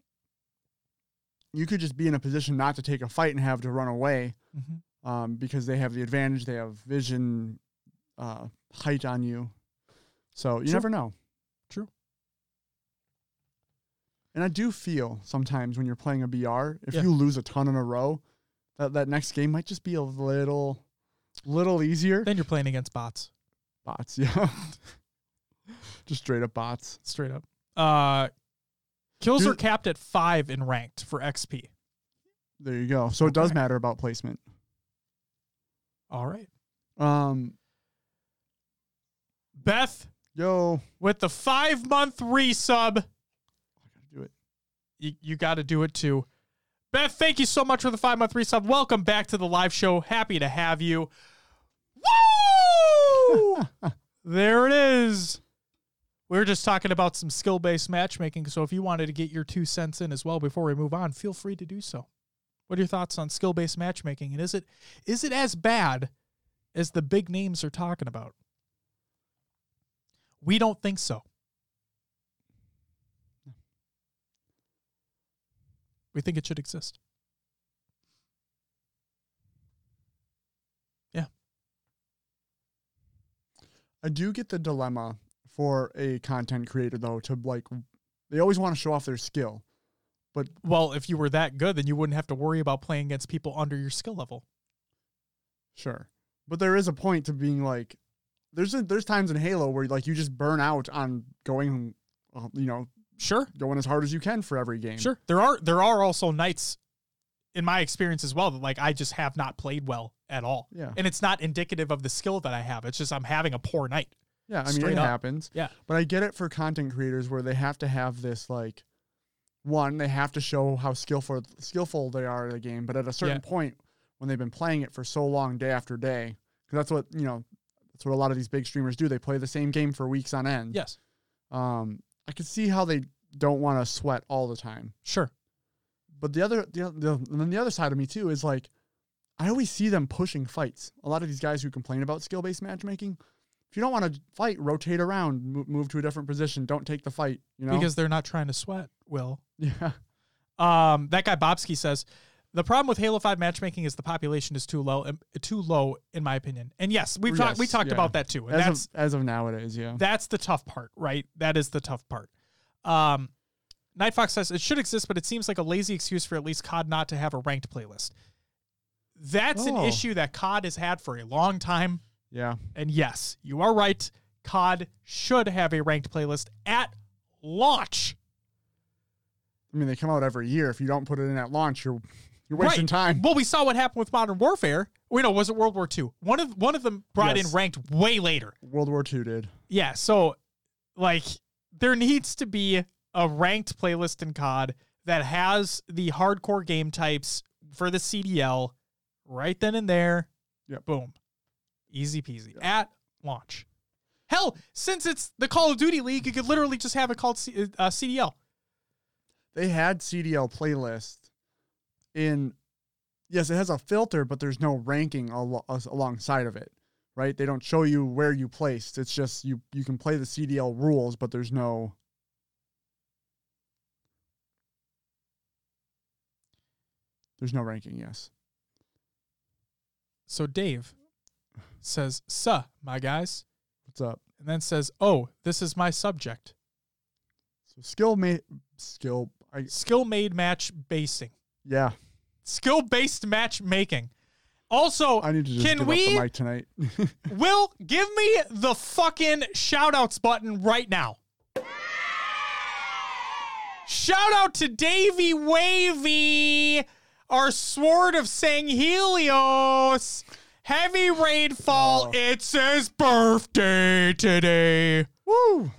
you could just be in a position not to take a fight and have to run away Mm-hmm. Um, because they have the advantage. They have vision, uh, height on you, so you True. never know. True. And I do feel sometimes when you're playing a BR, if Yeah. you lose a ton in a row, that that next game might just be a little, little easier. Then you're playing against bots. Bots, yeah. just straight up bots. Straight up. Uh, kills are capped at five in ranked for XP. There you go. So it does matter about placement. All right. Um, Beth yo, with the five month resub. I gotta do it. You, you got to do it too. Beth, thank you so much for the five month resub. Welcome back to the live show. Happy to have you. Woo! there it is. We were just talking about some skill based matchmaking. So if you wanted to get your two cents in as well before we move on, feel free to do so. What are your thoughts on skill based matchmaking? And is it is it as bad as the big names are talking about? We don't think so. We think it should exist. Yeah. I do get the dilemma for a content creator though to like, they always want to show off their skill. But well, if you were that good, then you wouldn't have to worry about playing against people under your skill level. Sure. But there is a point to being like, there's a, there's times in Halo where like you just burn out on going, uh, you know, Sure, going as hard as you can for every game. sure. There are there are also nights, in my experience as well, that like I just have not played well at all, Yeah. and it's not indicative of the skill that I have. It's just I'm having a poor night. Yeah. I mean, Straight it up. happens. Yeah. But I get it for content creators where they have to have this like, one, they have to show how skillful skillful they are at the game. But at a certain Yeah. point, when they've been playing it for so long, day after day, because that's what you know, that's what a lot of these big streamers do. They play the same game for weeks on end. Yes, Um, I can see how they don't want to sweat all the time. sure. But the other, the, the and then the other side of me too is like, I always see them pushing fights. A lot of these guys who complain about skill based matchmaking, if you don't want to fight, rotate around, move, move to a different position. Don't take the fight. You know, Because they're not trying to sweat. Will yeah, Um, that guy Bobsky says the problem with Halo Five matchmaking is the population is too low, um, too low in my opinion. And yes, we've talked we talked yeah. about that too. And as that's of as of nowadays, yeah. that's the tough part, right? That is the tough part. Um, Night Fox says it should exist, but it seems like a lazy excuse for at least COD not to have a ranked playlist. That's an Oh. issue that COD has had for a long time. Yeah, And yes, you are right. COD should have a ranked playlist at launch. I mean they come out every year. If you don't put it in at launch, you're you're wasting Right. time. Well, we saw what happened with Modern Warfare. Wait, no, was it World War II? One of one of them brought Yes. in ranked way later. World War II did. Yeah, so like there needs to be a ranked playlist in COD that has the hardcore game types for the CDL right then and there. Yeah. Boom. Easy peasy. At launch. Hell, since it's the Call of Duty League, you could literally just have it called C- uh, CDL. They had CDL playlist in. Yes, it has a filter, but there's no ranking al- alongside of it, right? They don't show you where you placed. It's just you you can play the CDL rules, but there's no. There's no ranking. Yes. So Dave says, "Suh, my guys," What's up? and then says, "Oh, this is my subject." So skill ma- skill. I, Skill made match basing. yeah, Skill based matchmaking. Also, I need to just can we up tonight. Will give me the fucking shout outs button right now. Shout out to Davy Wavy, our sword of Sanghelios. Heavy rainfall. Oh. It's his birthday today. Woo!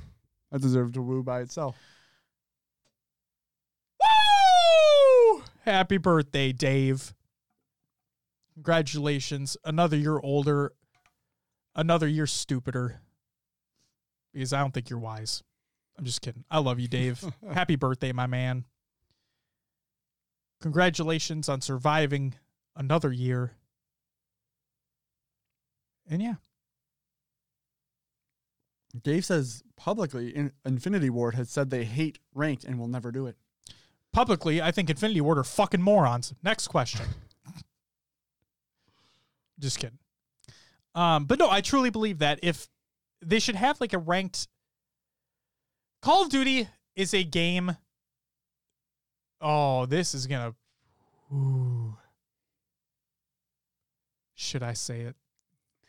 That deserved a woo by itself. Woo! Happy birthday, Dave. Congratulations. Another year older, another year stupider. Because I don't think you're wise. I'm just kidding. I love you, Dave. Happy birthday, my man. Congratulations on surviving another year. And yeah, Dave says publicly, in, Infinity Ward has said they hate ranked and will never do it. publicly, I think Infinity Ward are fucking morons. Next question. Just kidding. Um, but no, I truly believe that if they should have like a ranked Call of Duty is a game Oh, this is gonna. Ooh. Should I say it?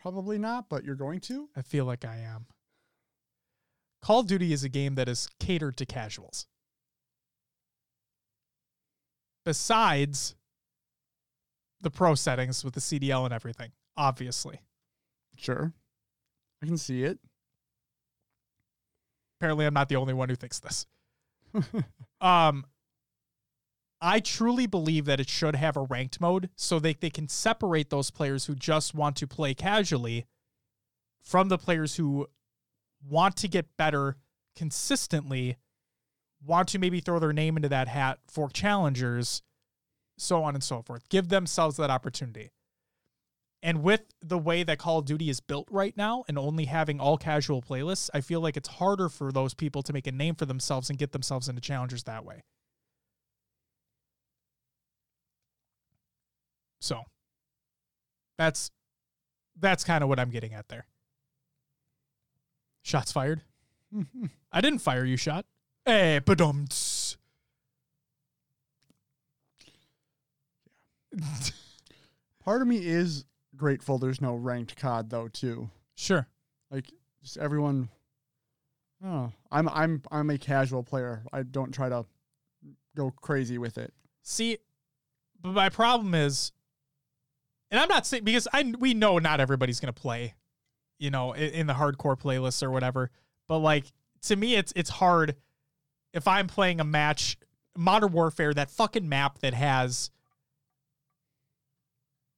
Probably not, but you're going to. I feel like I am. Call of Duty is a game that is catered to casuals. Besides the pro settings with the CDL and everything, obviously. Sure. I can see it. Apparently, I'm not the only one who thinks this. um, I truly believe that it should have a ranked mode so that they can separate those players who just want to play casually from the players who want to get better consistently, want to maybe throw their name into that hat for challengers, so on and so forth. Give themselves that opportunity. And with the way that Call of Duty is built right now and only having all casual playlists, I feel like it's harder for those people to make a name for themselves and get themselves into challengers that way. So that's that's kind of what I'm getting at there. Shots fired. I didn't fire you, shot. Hey, badumts. Part of me is grateful there's no ranked COD though too. Sure. Like just everyone. Oh, I'm I'm I'm a casual player. I don't try to go crazy with it. See, but my problem is, and I'm not saying because I we know not everybody's gonna play, you know, in, in the hardcore playlists or whatever. But like to me, it's it's hard if I'm playing a match, Modern Warfare, that fucking map that has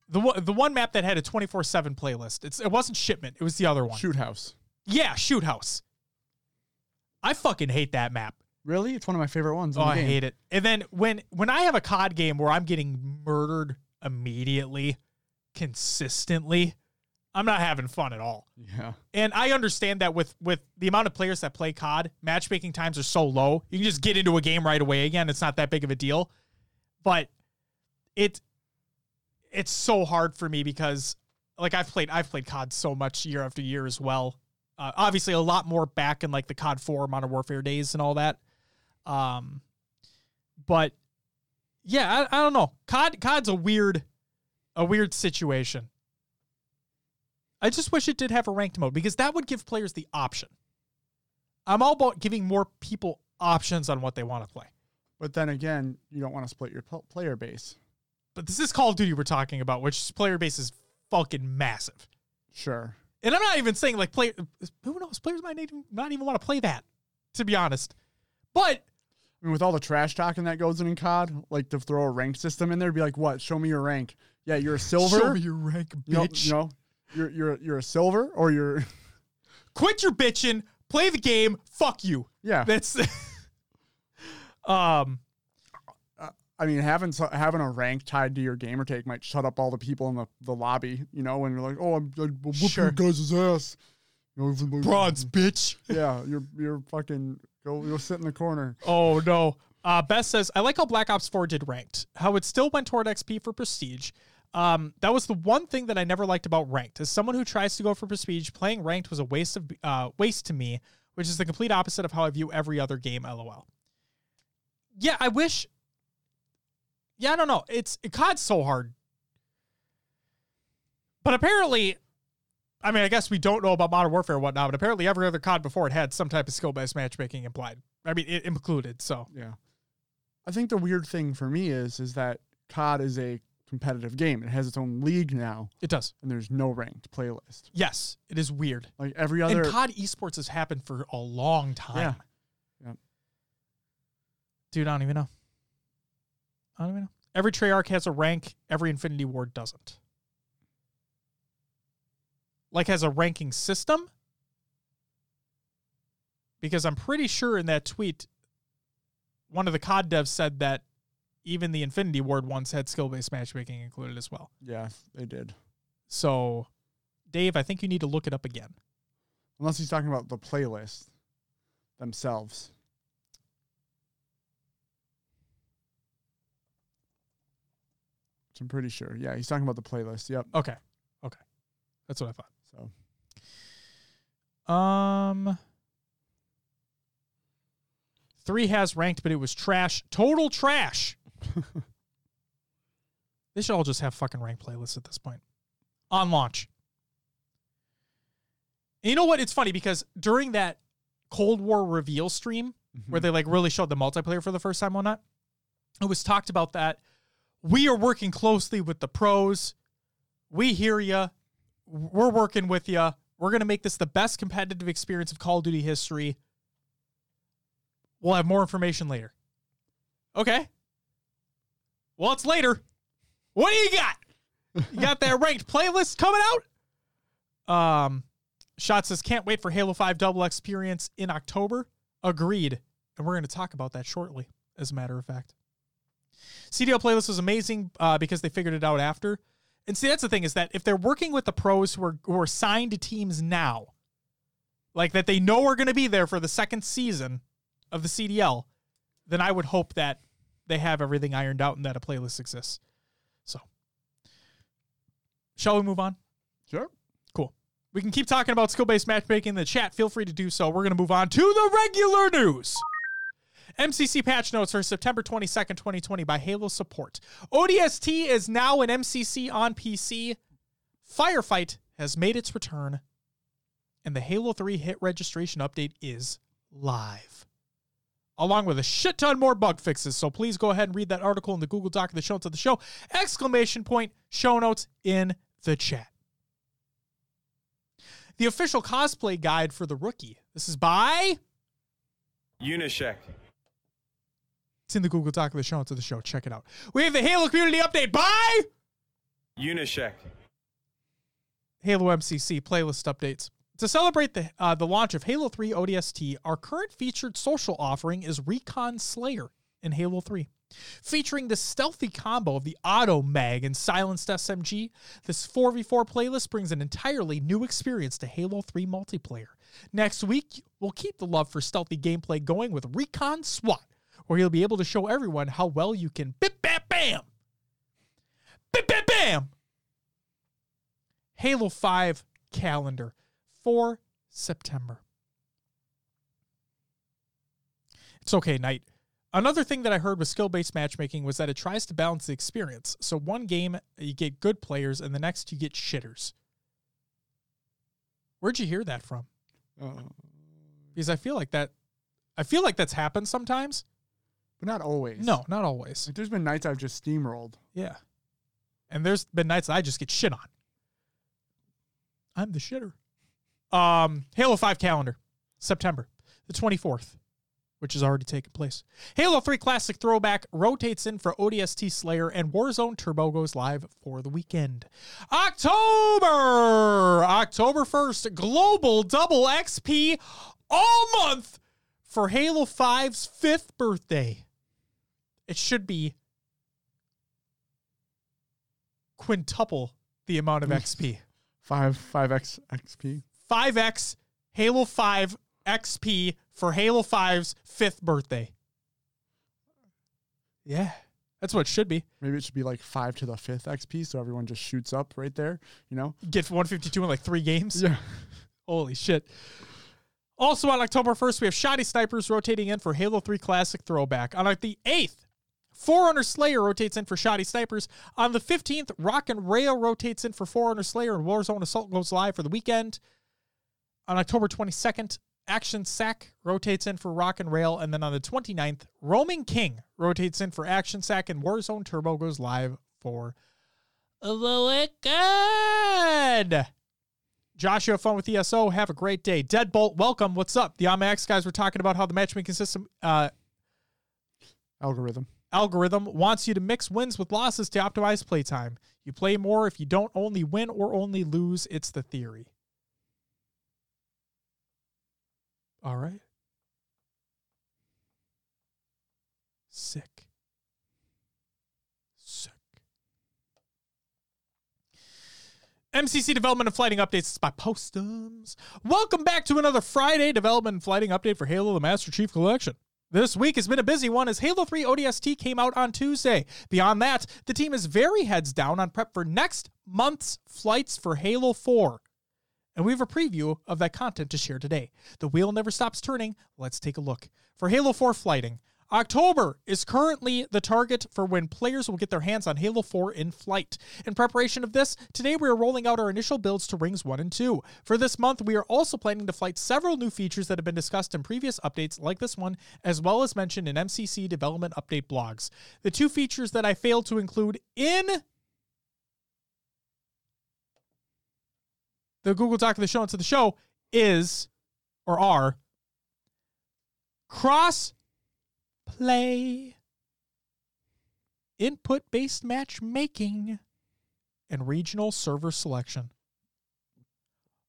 the one the one map that had a 24 seven playlist. It's it wasn't shipment. It was the other one. Shoot house. Yeah, shoot house. I fucking hate that map. Really? It's one of my favorite ones. Oh, I hate it. And then when when I have a COD game where I'm getting murdered immediately, consistently, I'm not having fun at all. Yeah. And I understand that with with the amount of players that play COD, matchmaking times are so low. You can just get into a game right away again. It's not that big of a deal. But it it's so hard for me because like I've played I've played COD so much year after year as well. Uh, obviously a lot more back in like the COD 4 Modern Warfare days and all that. Um but yeah, I, I don't know. COD COD's a weird a weird situation. I just wish it did have a ranked mode because that would give players the option. I'm all about giving more people options on what they want to play. But then again, you don't want to split your player base. But this is Call of Duty we're talking about, which player base is fucking massive. Sure. And I'm not even saying like play. Who knows? Players might not even, not even want to play that, to be honest. But I mean, with all the trash talking that goes in in COD, like to throw a ranked system in there, be like, "What? Show me your rank." Yeah, you're a silver. show me your rank, bitch. you know, you're you're you're a silver or you're Quit your bitching. Play the game. Fuck you. yeah. That's. um. I mean, having having a rank tied to your gamer tag might shut up all the people in the, the lobby. You know, when you're like, "Oh, I'm, I'm whooping Sure. guys' ass." You know, Bronze, bitch. Yeah, you're you're fucking go go sit in the corner. Oh no. Uh, Beth says, I like how Black Ops 4 did ranked, how it still went toward XP for prestige. Um, that was the one thing that I never liked about ranked. As someone who tries to go for prestige, playing ranked was a waste of uh, waste to me, which is the complete opposite of how I view every other game. LOL. Yeah, I wish. Yeah, I don't know. It's COD's so hard, but apparently, I mean, I guess we don't know about Modern Warfare and whatnot, but apparently every other COD before it had some type of skill-based matchmaking implied. I mean, it included. So Yeah, I think the weird thing for me is is that COD is a competitive game. It has its own league now, it does. and there's no ranked playlist. Yes, it is weird. Like every other, and COD esports has happened for a long time. Yeah. Yeah. Dude, I don't even know. I don't even know. Every Treyarch has a rank. Every Infinity Ward doesn't. Like has a ranking system. Because I'm pretty sure in that tweet, one of the COD devs said that even the Infinity Ward ones had skill based matchmaking included as well. yeah, they did. So, Dave, I think you need to look it up again. Unless he's talking about the playlist themselves. Which I'm pretty sure. Yeah, he's talking about the playlist. Yep. Okay. Okay. That's what I thought. So Um 3 has ranked, but it was trash. Total trash. they should all just have fucking ranked playlists at this point. On launch. And you know what? It's funny because during that Cold War reveal stream, where they like really showed the multiplayer for the first time on that, it was talked about that we are working closely with the pros. We hear you. We're working with you. We're going to make this the best competitive experience of Call of Duty history. We'll have more information later. Okay. Well, it's later. What do you got? You got that ranked playlist coming out? Um, Shot says, can't wait for Halo 5 double experience in October. Agreed. And we're going to talk about that shortly, as a matter of fact. CDL playlist was amazing uh, because they figured it out after. And see, that's the thing is that if they're working with the pros who are, who are signed to teams now, like that they know are going to be there for the second season of the CDL, then I would hope that they have everything ironed out and that a playlist exists. So, shall we move on? Sure. Cool. We can keep talking about skill based matchmaking in the chat. Feel free to do so. We're going to move on to the regular news. MCC patch notes for September 22nd, 2020 by Halo Support. ODST is now an MCC on PC. Firefight has made its return, and the Halo 3 hit registration update is live. Along with a shit ton more bug fixes. So please go ahead and read that article in the Google Doc of the show notes of the show. Exclamation point, show notes in the chat. The official cosplay guide for the rookie. This is by Unyshek. It's in the Google Doc of the show notes of the show. Check it out. We have the Halo community update by Unyshek. Halo MCC playlist updates. To celebrate the uh, the launch of Halo 3 ODST, our current featured social offering is Recon Slayer in Halo 3. Featuring the stealthy combo of the Auto Mag and Silenced SMG, this 4v4 playlist brings an entirely new experience to Halo 3 multiplayer. Next week, we'll keep the love for stealthy gameplay going with Recon SWAT, where he'll be able to show everyone how well you can bip bam bam. Bip bam bam. Halo 5 calendar for September. It's okay, Knight. Another thing that I heard with skill based matchmaking was that it tries to balance the experience. So one game you get good players, and the next you get shitters. Where'd you hear that from? Uh, Because I feel like that, I feel like that's happened sometimes. But not always. No, not always. Like, there's been nights I've just steamrolled. Yeah. And there's been nights that I just get shit on. I'm the shitter. Um, Halo 5 calendar, September the 24th, which has already taken place. Halo 3 Classic Throwback rotates in for ODST Slayer, and Warzone Turbo goes live for the weekend. October! October 1st, global double XP all month for Halo 5's fifth birthday. It should be quintuple the amount of XP. Five five X XP. 5x Halo 5 XP for Halo 5's fifth birthday. Yeah, that's what it should be. Maybe it should be like five to the fifth XP, so everyone just shoots up right there. You know? Get 152 in like three games. Yeah. Holy shit. Also on October 1st, we have Shotty Snipers rotating in for Halo 3 Classic Throwback. On like the 8th, Forerunner Slayer rotates in for Shotty Snipers. On the 15th, Rock and Rail rotates in for Forerunner Slayer and Warzone Assault goes live for the weekend. On October 22nd, Action Sack rotates in for Rock and Rail. And then on the 29th, Roaming King rotates in for Action Sack and Warzone Turbo goes live for the weekend. Josh, you have fun with ESO. Have a great day. Deadbolt, welcome. What's up? The Amax guys were talking about how the matchmaking system uh, Algorithm. Algorithm wants you to mix wins with losses to optimize playtime. You play more if you don't only win or only lose. It's the theory. All right. Sick. Sick. MCC Development and Flighting Updates is by Postums. Welcome back to another Friday Development and Flighting Update for Halo the Master Chief Collection. This week has been a busy one as Halo 3 ODST came out on Tuesday. Beyond that, the team is very heads down on prep for next month's flights for Halo 4. and we have a preview of that content to share today. The wheel never stops turning. Let's take a look. For Halo 4 flighting, October is currently the target for when players will get their hands on Halo 4 in flight. In preparation of this, today we are rolling out our initial builds to Rings 1 and 2. For this month, we are also planning to flight several new features that have been discussed in previous updates like this one, as well as mentioned in MCC development update blogs. The two features that I failed to include in the Google Doc of the show of the show is or are cross play, input based matchmaking, and regional server selection.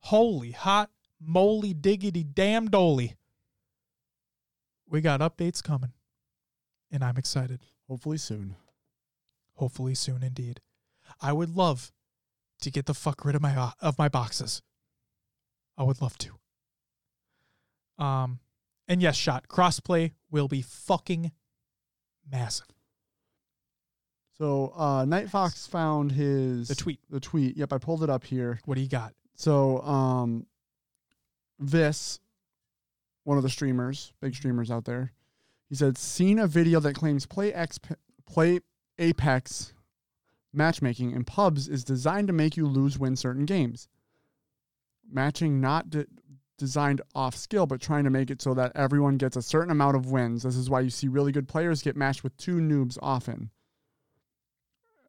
Holy hot moly diggity damn doly. We got updates coming, and I'm excited. Hopefully soon. Hopefully soon indeed. I would love to get the fuck rid of my uh, of my boxes. I would love to. Um, and yes, shot crossplay will be fucking massive. So uh, Night Fox found his The tweet. The tweet. Yep, I pulled it up here. What do you got? So um, this one of the streamers, big streamers out there, he said, "Seen a video that claims play X, play Apex matchmaking in pubs is designed to make you lose win certain games. Matching not de- designed off skill, but trying to make it so that everyone gets a certain amount of wins. This is why you see really good players get matched with two noobs often.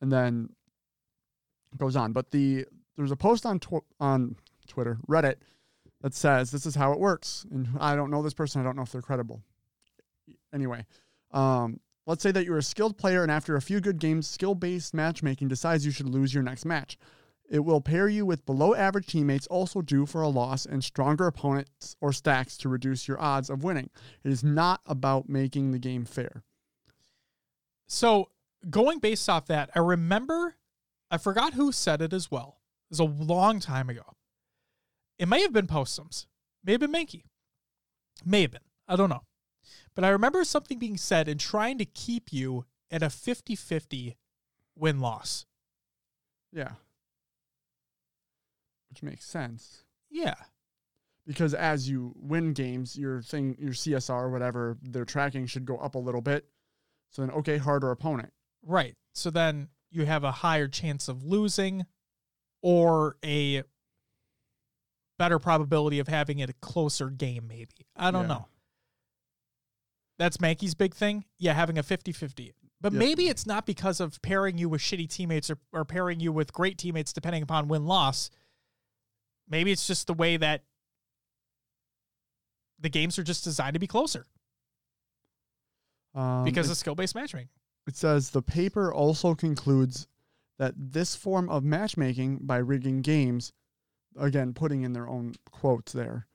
And then goes on. But the there's a post on tw- on Twitter, Reddit, that says this is how it works. And I don't know this person. I don't know if they're credible. Anyway, um, let's say that you're a skilled player, and after a few good games, skill based matchmaking decides you should lose your next match. It will pair you with below average teammates also due for a loss and stronger opponents or stacks to reduce your odds of winning. It is not about making the game fair. So going based off that, I remember I forgot who said it as well. It was a long time ago. It may have been Postums. May have been Mankey. May have been. I don't know. But I remember something being said and trying to keep you at a 50-50 win loss. Yeah. Which makes sense. Yeah. Because as you win games, your thing, your CSR or whatever, their tracking should go up a little bit. So then, okay, harder opponent. Right. So then you have a higher chance of losing or a better probability of having it a closer game, maybe. I don't Yeah. know. That's Mankey's big thing. Yeah, having a 50 50. But Yep. maybe it's not because of pairing you with shitty teammates or, or pairing you with great teammates, depending upon win loss. Maybe it's just the way that the games are just designed to be closer Um, because of skill based matchmaking. it says the paper also concludes that this form of matchmaking by rigging games, again, putting in their own quotes there,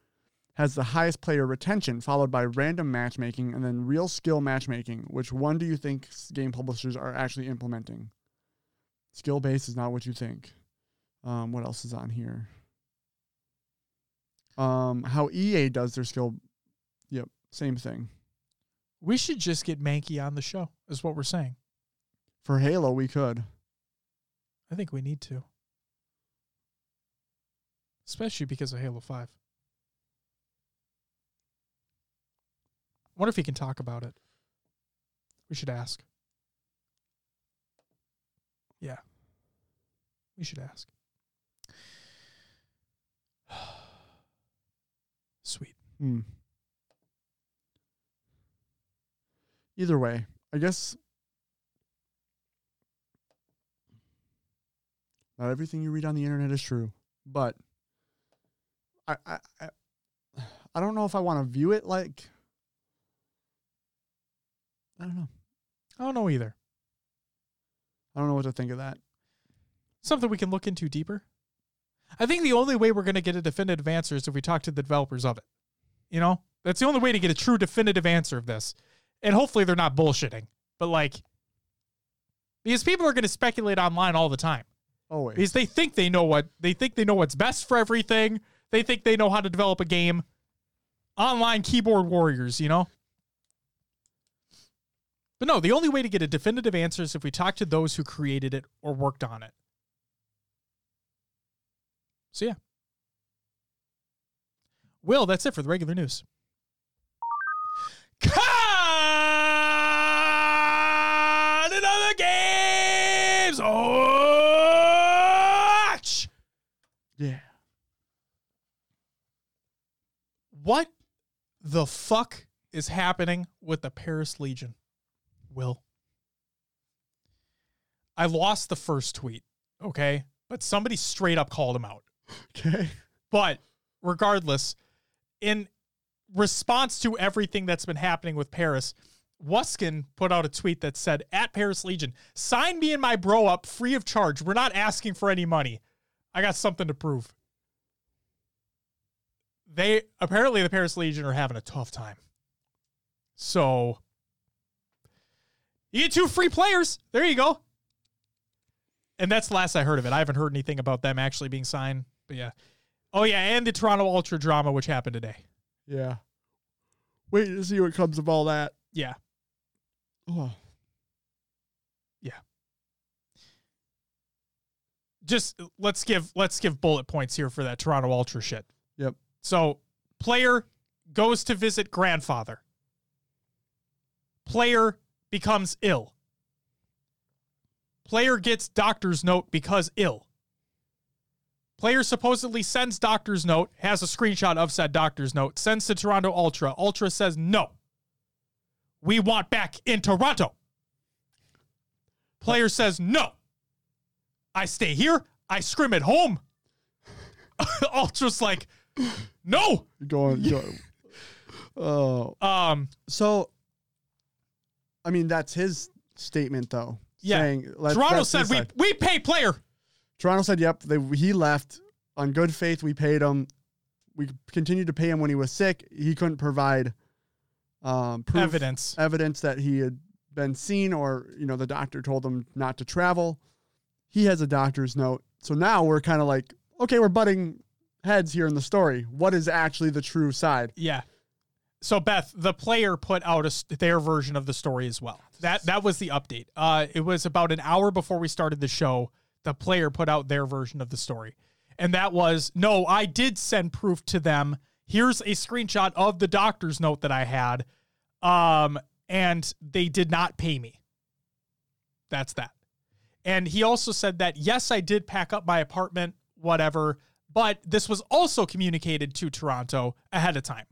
has the highest player retention, followed by random matchmaking and then real skill matchmaking. Which one do you think game publishers are actually implementing? Skill based is not what you think. Um, what else is on here? Um, how EA does their skill. Yep, same thing. We should just get Mankey on the show, is what we're saying. For Halo, we could. I think we need to. Especially because of Halo 5. wonder if he can talk about it. We should ask. Yeah. We should ask. Hmm. Either way, I guess not everything you read on the internet is true, but I I I, don't know if I want to view it like I don't know. I don't know either. I don't know what to think of that. Something we can look into deeper. I think the only way we're going to get a definitive answer is if we talk to the developers of it. You know, that's the only way to get a true definitive answer of this. And hopefully they're not bullshitting. But like, because people are going to speculate online all the time Always. because they think they know what they think they know what's best for everything. They think they know how to develop a game. Online keyboard warriors, you know. But no, the only way to get a definitive answer is if we talk to those who created it or worked on it. So yeah. Will, that's it for the regular news. Cut another games. Watch. Yeah. What the fuck is happening with the Paris Legion? Will. I lost the first tweet, okay? But somebody straight up called him out. Okay. But regardless, in response to everything that's been happening with Paris, Wuskin put out a tweet that said, At Paris Legion, sign me and my bro up free of charge. We're not asking for any money. I got something to prove. They apparently the Paris Legion are having a tough time. So you get two free players. There you go. And that's the last I heard of it. I haven't heard anything about them actually being signed. But yeah. Oh yeah, and the Toronto Ultra drama which happened today. Yeah. Wait to see what comes of all that. Yeah. Oh. Yeah. Just let's give let's give bullet points here for that Toronto Ultra shit. Yep. So, player goes to visit grandfather. Player becomes ill. Player gets doctor's note because ill. Player supposedly sends doctor's note, has a screenshot of said doctor's note, sends to Toronto Ultra. Ultra says no. We want back in Toronto. Player says no. I stay here. I scrim at home. Ultra's like, no. Going. going. Oh. Um, So, I mean, that's his statement, though. Yeah. Saying, Toronto said we side. we pay player. Toronto said, "Yep, they, he left on good faith. We paid him. We continued to pay him when he was sick. He couldn't provide um, proof, Evidence. evidence that he had been seen, or you know, the doctor told him not to travel. He has a doctor's note. So now we're kind of like, okay, we're butting heads here in the story. What is actually the true side? Yeah. So Beth, the player put out a, their version of the story as well. That that was the update. Uh, it was about an hour before we started the show. The player put out their version of the story, and that was no, I did send proof to them. Here's a screenshot of the doctor's note that I had, um, and they did not pay me. That's that. And he also said that yes, I did pack up my apartment, whatever, but this was also communicated to Toronto ahead of time.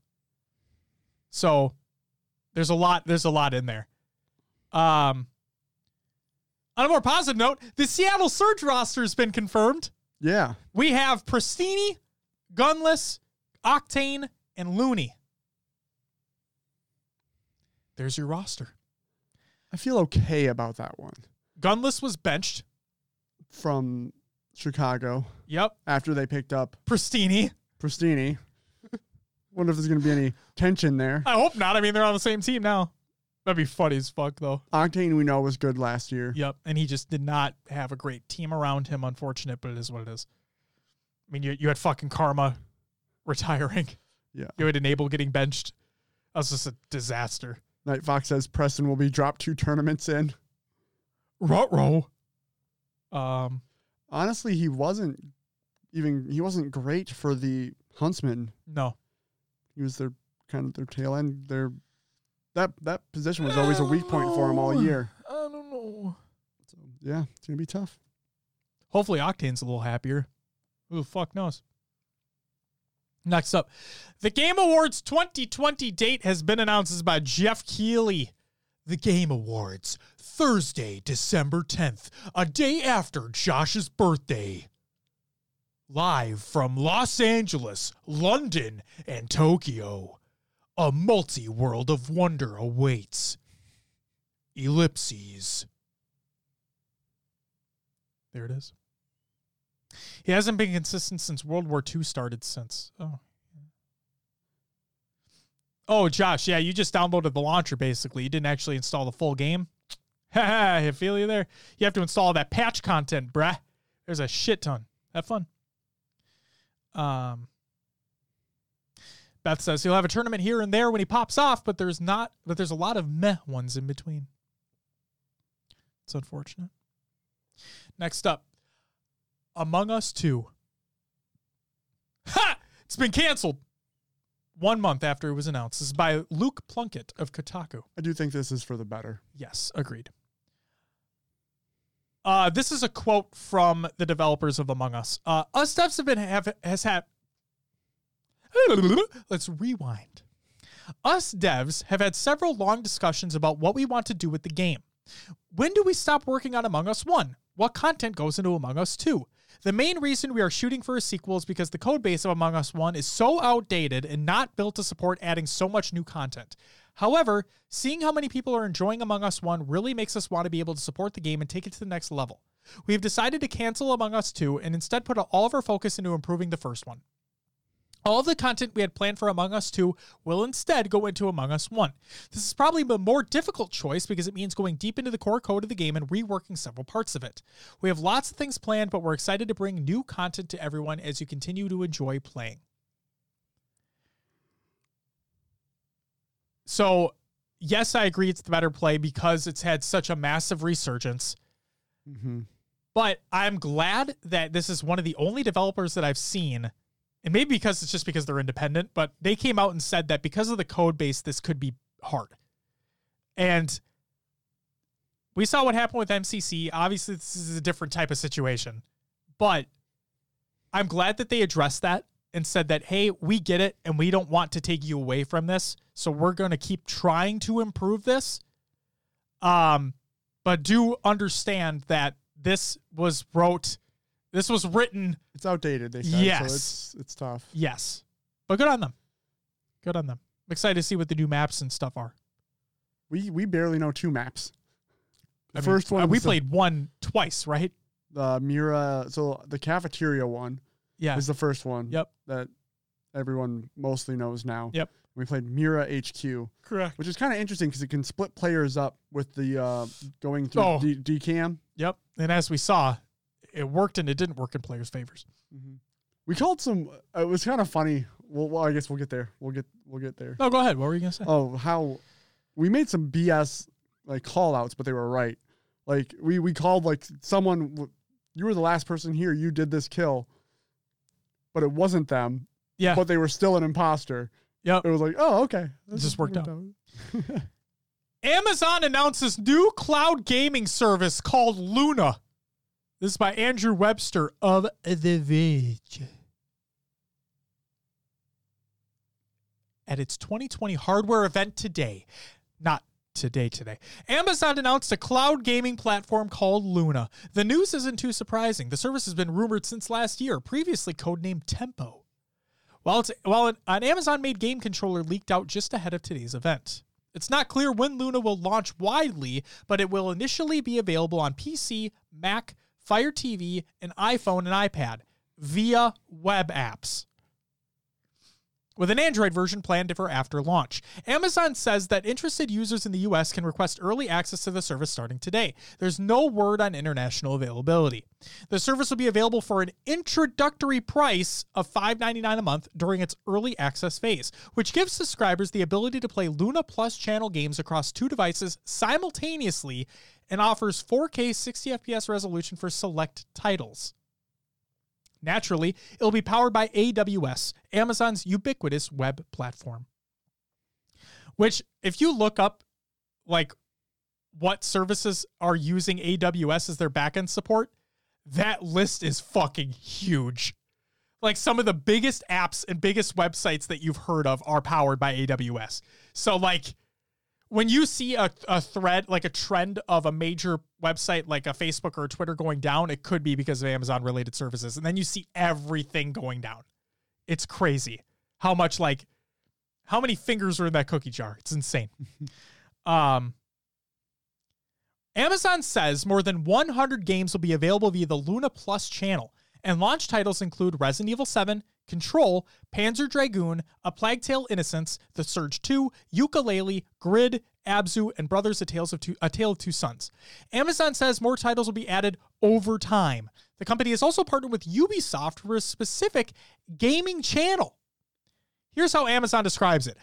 So there's a lot there's a lot in there. Um on a more positive note, the Seattle Surge roster has been confirmed. Yeah, We have Prestinni, Gunless, Octane, and Looney. There's your roster. I feel okay about that one Gunless was benched. from Chicago Yep. after they picked up Prestinni. Prestinni. Wonder if there's going to be any tension there. I hope not. I mean, they're on the same team now. That'd be funny as fuck, though. Octane, we know, was good last year. Yep. And he just did not have a great team around him. Unfortunate, but it is what it is. I mean, you, you had fucking Karma retiring. Yeah. You had Enable getting benched. That was just a disaster. Night Fox says Preston will be dropped two tournaments in. Ruh-roh. Um, Honestly, he wasn't even he wasn't great for the Huntsmen. no. He was their kind of their tail end. Their that that position was always a weak point for him all year. I don't know. So yeah, it's gonna be tough. Hopefully Octane's a little happier. Who the fuck knows? Next up, the Game Awards 2020 date has been announced by Geoff Keighley. The Game Awards, Thursday, December 10th, a day after Josh's birthday. Live from Los Angeles, London, and Tokyo, a multi world of wonder awaits. Ellipses. There it is. He hasn't been consistent since World War II started. Since oh, oh, Josh, yeah, you just downloaded the launcher. Basically, you didn't actually install the full game. Ha I feel you there. You have to install that patch content, bruh. There's a shit ton. Have fun. Um, Beth says he'll have a tournament here and there when he pops off, but there's not. But there's a lot of meh ones in between. It's unfortunate. Next up, Among Us 2. Ha! It's been canceled. one month after it was announced. This is by Luke Plunkett of Kotaku. I do think this is for the better. Yes, agreed. Uh, this is a quote from the developers of Among Us. Uh, us devs have been have has had. Let's rewind. Us devs have had several long discussions about what we want to do with the game. When do we stop working on Among Us 1? What content goes into Among Us 2? The main reason we are shooting for a sequel is because the codebase of Among Us 1 is so outdated and not built to support adding so much new content. However, seeing how many people are enjoying Among Us 1 really makes us want to be able to support the game and take it to the next level. We have decided to cancel Among Us 2 and instead put all of our focus into improving the first one. All of the content we had planned for Among Us 2 will instead go into Among Us 1. This is probably a more difficult choice because it means going deep into the core code of the game and reworking several parts of it. We have lots of things planned, but we're excited to bring new content to everyone as you continue to enjoy playing. So, yes, I agree it's the better play because it's had such a massive resurgence. Mm-hmm. But I'm glad that this is one of the only developers that I've seen, and maybe because it's just because they're independent, but they came out and said that because of the code base, this could be hard. And we saw what happened with MCC. Obviously, this is a different type of situation, but I'm glad that they addressed that and said that, hey, we get it and we don't want to take you away from this. So we're going to keep trying to improve this. Um, but do understand that this was wrote, this was written, It's outdated. They said. Yes. So it's it's tough. yes, but good on them. Good on them. I'm excited to see what the new maps and stuff are. We we barely know two maps. The I mean, first one uh, we the- played one twice, right? the Mira. So the cafeteria one Yeah. is the first one. Yep. That everyone mostly knows now. Yep. We played Mira HQ, Correct. which is kind of interesting because it can split players up with the uh, going through Oh. D- DCAM. Yep. And as we saw, it worked and it didn't work in players' favors. Mm-hmm. We called some. Uh, it was kind of funny. Well, well, I guess we'll get there. We'll get we'll get there. No, go ahead. What were you gonna say? Oh, how we made some BS like call outs, but they were right. Like we we called like someone. You were the last person here. You did this kill, but it wasn't them. yeah. But they were still an imposter. Yep. It was like, oh, okay. This just worked out. Amazon announces new cloud gaming service called Luna. This is by Andrew Webster of The Verge. At its 2020 hardware event today, not today, today, Amazon announced a cloud gaming platform called Luna. The news isn't too surprising. The service has been rumored since last year, previously codenamed Tempo. While, it's, while an, an Amazon made game controller leaked out just ahead of today's event. It's not clear when Luna will launch widely, but it will initially be available on PC, Mac, Fire TV, and iPhone and iPad via web apps. With an Android version planned for after launch. Amazon says that interested users in the US can request early access to the service starting today. There's no word on international availability. The service will be available for an introductory price of $5.99 a month during its early access phase, which gives subscribers the ability to play Luna Plus channel games across two devices simultaneously and offers 4K 60 FPS resolution for select titles. Naturally, it'll be powered by AWS, Amazon's ubiquitous web platform. Which, if you look up like what services are using AWS as their backend support, that list is fucking huge. Like some of the biggest apps and biggest websites that you've heard of are powered by AWS. So like when you see a, a thread, like a trend of a major website like a Facebook or a Twitter going down, it could be because of Amazon related services. And then you see everything going down. It's crazy how much like how many fingers are in that cookie jar. It's insane. um Amazon says more than 100 games will be available via the Luna Plus channel, and launch titles include Resident Evil 7, Control, Panzer Dragoon, A Plague Tale Innocence, The Surge 2, Yooka-Laylee, Grid, Abzu, and Brothers: A, Tales of two, a Tale of Two Sons. Amazon says more titles will be added over time. The company has also partnered with Ubisoft for a specific gaming channel. Here's how Amazon describes it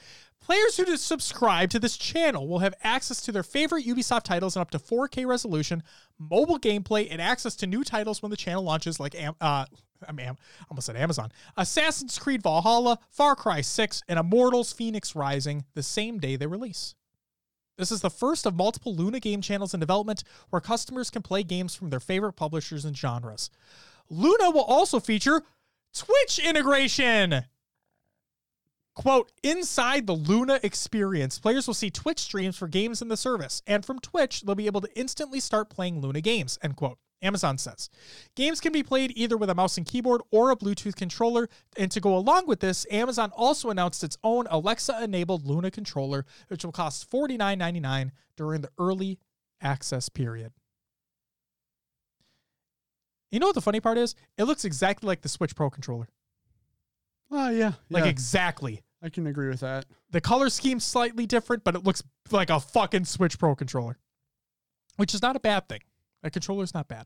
Players who subscribe to this channel will have access to their favorite Ubisoft titles in up to 4K resolution, mobile gameplay, and access to new titles when the channel launches, like Am- uh, I mean, almost said Amazon, Assassin's Creed Valhalla, Far Cry 6, and Immortals Phoenix Rising the same day they release. This is the first of multiple Luna game channels in development where customers can play games from their favorite publishers and genres. Luna will also feature Twitch integration. Quote, inside the Luna experience, players will see Twitch streams for games in the service, and from Twitch, they'll be able to instantly start playing Luna games, end quote. Amazon says. Games can be played either with a mouse and keyboard or a Bluetooth controller. And to go along with this, Amazon also announced its own Alexa enabled Luna controller, which will cost $49.99 during the early access period. You know what the funny part is? It looks exactly like the Switch Pro controller. Oh yeah, Like yeah, exactly. I can agree with that. The color scheme's slightly different, but it looks like a fucking Switch Pro controller, which is not a bad thing. A controller's not bad.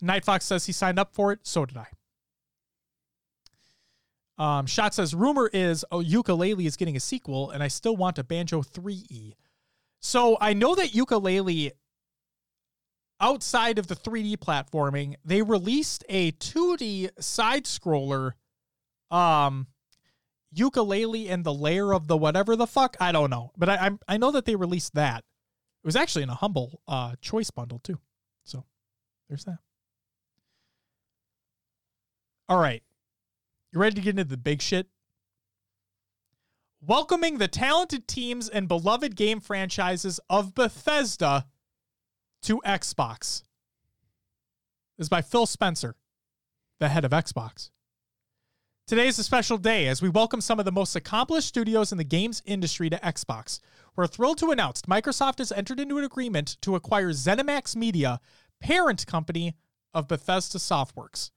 Night Fox says he signed up for it. So did I. Um, Shot says rumor is oh, Yooka-Laylee is getting a sequel, and I still want a Banjo 3E. So I know that Yooka-Laylee, outside of the 3D platforming, they released a 2D side scroller, um, Yooka-Laylee and the layer of the whatever the fuck I don't know, but I I'm, I know that they released that. It was actually in a humble uh choice bundle too. So there's that. All right. You ready to get into the big shit? Welcoming the talented teams and beloved game franchises of Bethesda to Xbox. This is by Phil Spencer, the head of Xbox. Today is a special day as we welcome some of the most accomplished studios in the games industry to Xbox. We're thrilled to announce Microsoft has entered into an agreement to acquire ZeniMax Media, parent company of Bethesda Softworks,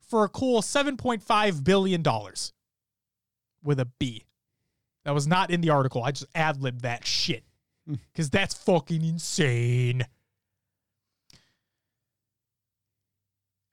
for a cool $7.5 billion with a B. That was not in the article. I just ad libbed that shit because that's fucking insane.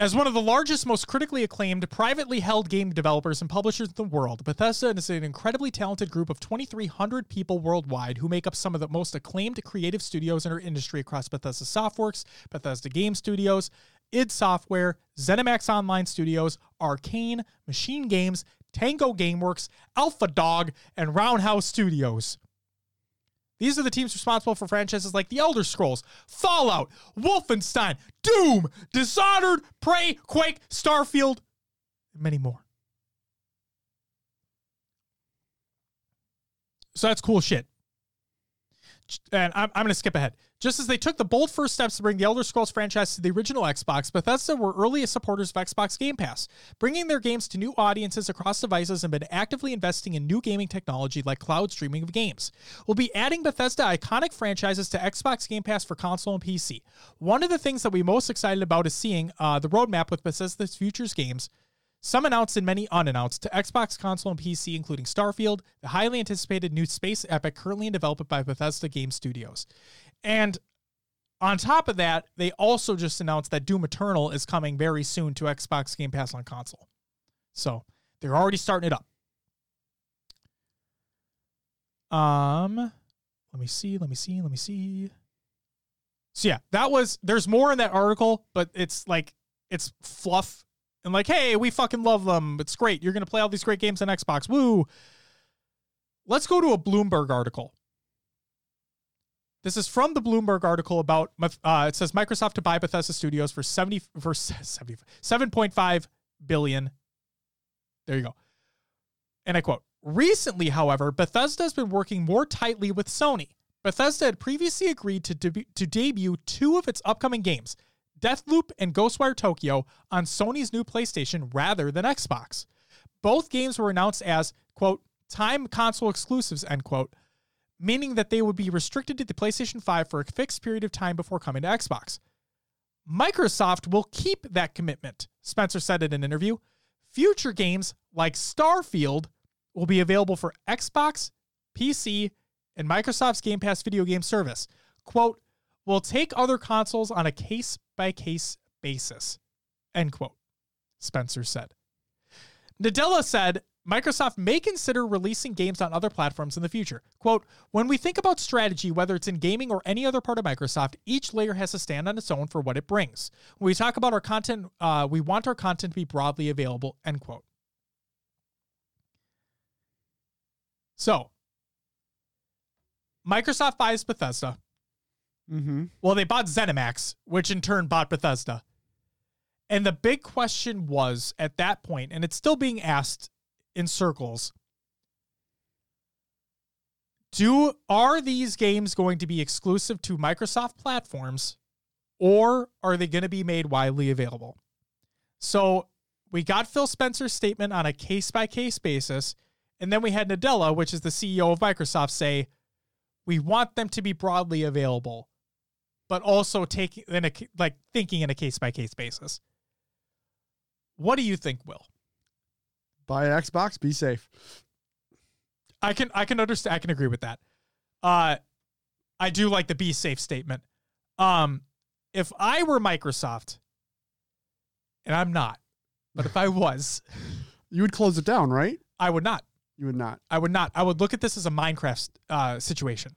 As one of the largest, most critically acclaimed, privately held game developers and publishers in the world, Bethesda is an incredibly talented group of 2,300 people worldwide who make up some of the most acclaimed creative studios in our industry across Bethesda Softworks, Bethesda Game Studios, id Software, ZeniMax Online Studios, Arcane, Machine Games, Tango Gameworks, Alpha Dog, and Roundhouse Studios. These are the teams responsible for franchises like The Elder Scrolls, Fallout, Wolfenstein, Doom, Dishonored, Prey, Quake, Starfield, and many more. So that's cool shit. And I'm, I'm going to skip ahead. Just as they took the bold first steps to bring the Elder Scrolls franchise to the original Xbox, Bethesda were early supporters of Xbox Game Pass, bringing their games to new audiences across devices and been actively investing in new gaming technology like cloud streaming of games. We'll be adding Bethesda iconic franchises to Xbox Game Pass for console and PC. One of the things that we're most excited about is seeing uh, the roadmap with Bethesda's futures games some announced and many unannounced to Xbox console and PC, including Starfield, the highly anticipated new space epic currently in development by Bethesda Game Studios. And on top of that, they also just announced that Doom Eternal is coming very soon to Xbox Game Pass on console. So they're already starting it up. Um, let me see, let me see, let me see. So yeah, that was there's more in that article, but it's like it's fluff and like, hey, we fucking love them. It's great. You're gonna play all these great games on Xbox. Woo. Let's go to a Bloomberg article. This is from the Bloomberg article about uh, it says Microsoft to buy Bethesda Studios for 70 for 70, 7.5 billion. There you go. And I quote, recently, however, Bethesda has been working more tightly with Sony. Bethesda had previously agreed to, to debut two of its upcoming games, Deathloop and Ghostwire Tokyo, on Sony's new PlayStation rather than Xbox. Both games were announced as, quote, time console exclusives, end quote, meaning that they would be restricted to the PlayStation 5 for a fixed period of time before coming to Xbox. Microsoft will keep that commitment, Spencer said in an interview. Future games like Starfield will be available for Xbox, PC, and Microsoft's Game Pass video game service. Quote, we'll take other consoles on a case by case basis. End quote, Spencer said. Nadella said Microsoft may consider releasing games on other platforms in the future. Quote, when we think about strategy, whether it's in gaming or any other part of Microsoft, each layer has to stand on its own for what it brings. When we talk about our content, uh, we want our content to be broadly available, end quote. So, Microsoft buys Bethesda. Mm-hmm. Well, they bought ZeniMax, which in turn bought Bethesda. And the big question was at that point, and it's still being asked in circles, do are these games going to be exclusive to Microsoft platforms or are they going to be made widely available? So, we got Phil Spencer's statement on a case by case basis, and then we had Nadella, which is the CEO of Microsoft, say, we want them to be broadly available but also taking in a like thinking in a case by case basis. What do you think, Will? Buy Xbox, be safe. I can I can understand I can agree with that. Uh I do like the be safe statement. Um if I were Microsoft and I'm not, but if I was, You would close it down, right? I would not. You would not. I would not. I would look at this as a Minecraft uh, situation.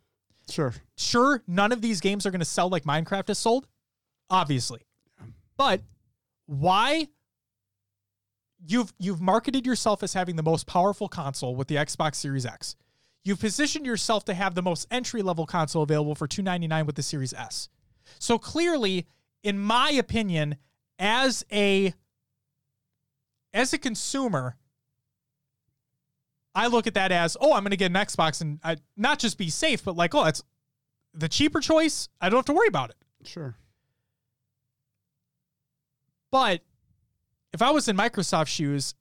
Sure. Sure, none of these games are going to sell like Minecraft has sold, obviously. But why you've you've marketed yourself as having the most powerful console with the Xbox Series X. You've positioned yourself to have the most entry-level console available for 299 with the Series S. So clearly, in my opinion, as a as a consumer, I look at that as, oh, I'm going to get an Xbox and I, not just be safe, but like, oh, that's the cheaper choice. I don't have to worry about it. Sure. But if I was in Microsoft shoes,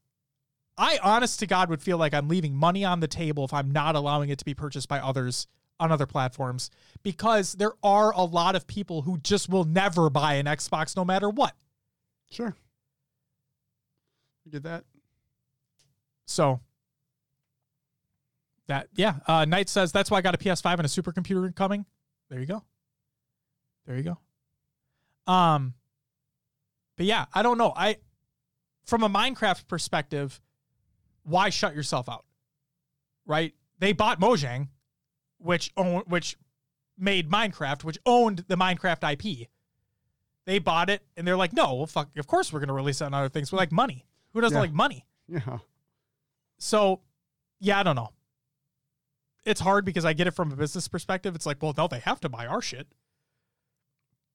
I honest to God would feel like I'm leaving money on the table if I'm not allowing it to be purchased by others on other platforms because there are a lot of people who just will never buy an Xbox no matter what. Sure. You get that? So that yeah, uh, Knight says that's why I got a PS5 and a supercomputer coming. There you go. There you go. Um, but yeah, I don't know. I from a Minecraft perspective, why shut yourself out? Right? They bought Mojang, which own, which made Minecraft, which owned the Minecraft IP. They bought it and they're like, no, well, fuck, of course we're gonna release it on other things. We like money. Who doesn't Yeah. like money? Yeah. So, yeah, I don't know. It's hard because I get it from a business perspective. It's like, well, no, they have to buy our shit.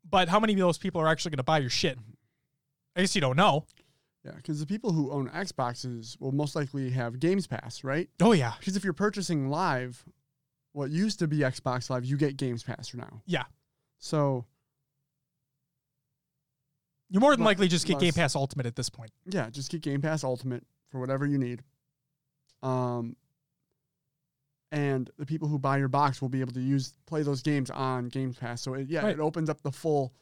But how many of those people are actually going to buy your shit? I guess you don't know. Yeah. Because the people who own Xboxes will most likely have Games Pass, right? Oh yeah, Because if you're purchasing live, what used to be Xbox Live, you get Games Pass for now. yeah. So You more than likely just get Game Pass Ultimate at this point. yeah, just get Game Pass Ultimate for whatever you need. Um, and the people who buy your box will be able to use play those games on Game Pass. So it, yeah, Right. it opens up the full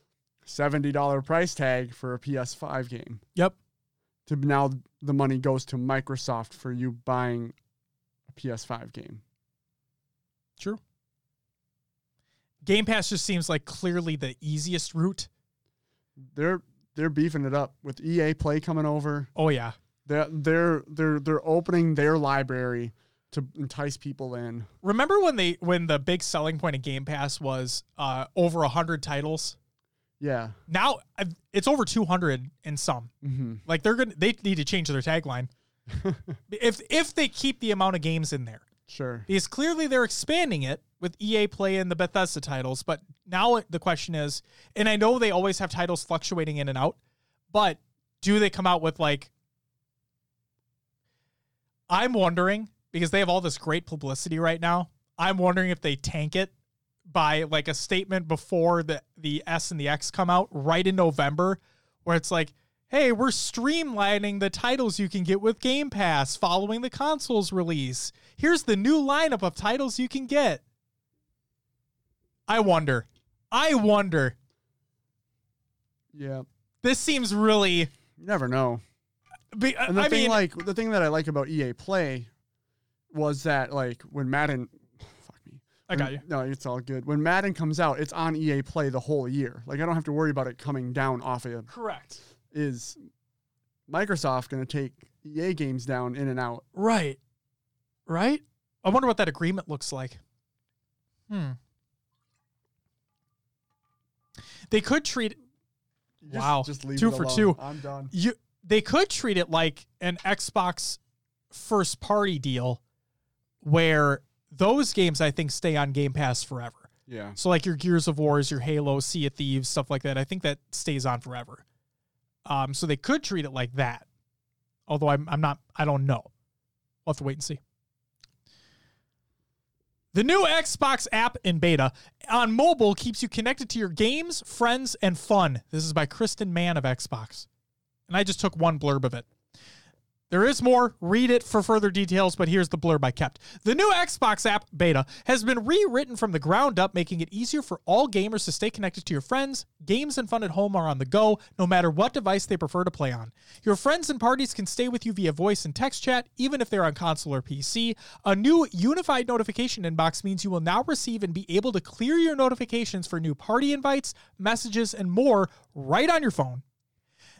seventy dollar price tag for a PS5 game. Yep. To now the money goes to Microsoft for you buying a PS5 game. True. Game Pass just seems like clearly the easiest route. They're they're beefing it up with EA Play coming over. Oh yeah. They're they're they're they're opening their library to entice people in. Remember when they when the big selling point of Game Pass was uh, over hundred titles? Yeah. Now it's over two hundred in some. Mm-hmm. Like they're gonna they need to change their tagline. if if they keep the amount of games in there. Sure. Because clearly they're expanding it with EA Play and the Bethesda titles, but now the question is, and I know they always have titles fluctuating in and out, but do they come out with like I'm wondering because they have all this great publicity right now. I'm wondering if they tank it by like a statement before the the S and the X come out right in November where it's like, "Hey, we're streamlining the titles you can get with Game Pass following the console's release. Here's the new lineup of titles you can get." I wonder. I wonder. Yeah. This seems really You never know. be, uh, And the I thing mean, like the thing that I like about EA Play was that like when Madden. I got you. No, it's all good. When Madden comes out, it's on EA Play the whole year. Like I don't have to worry about it coming down off of it. Correct. is Microsoft going to take EA games down in and out. Right. Right? I wonder what that agreement looks like. Hmm. They could treat Just- Wow. Just leave Two for alone. two. I'm done. you they could treat it like an Xbox first party deal where those games I think stay on Game Pass forever. Yeah. So like your Gears of Wars, your Halo, Sea of Thieves, stuff like that. I think that stays on forever. Um, so they could treat it like that. Although I'm I'm not I don't know. We'll have to wait and see. The new Xbox app in beta on mobile keeps you connected to your games, friends, and fun. This is by Kristen Mann of Xbox. And I just took one blurb of it. There is more. Read it for further details, but here's the blurb I kept. The new Xbox app beta has been rewritten from the ground up, making it easier for all gamers to stay connected to your friends. Games and fun at home are on the go, no matter what device they prefer to play on. Your friends and parties can stay with you via voice and text chat, even if they're on console or PC. A new unified notification inbox means you will now receive and be able to clear your notifications for new party invites, messages, and more right on your phone.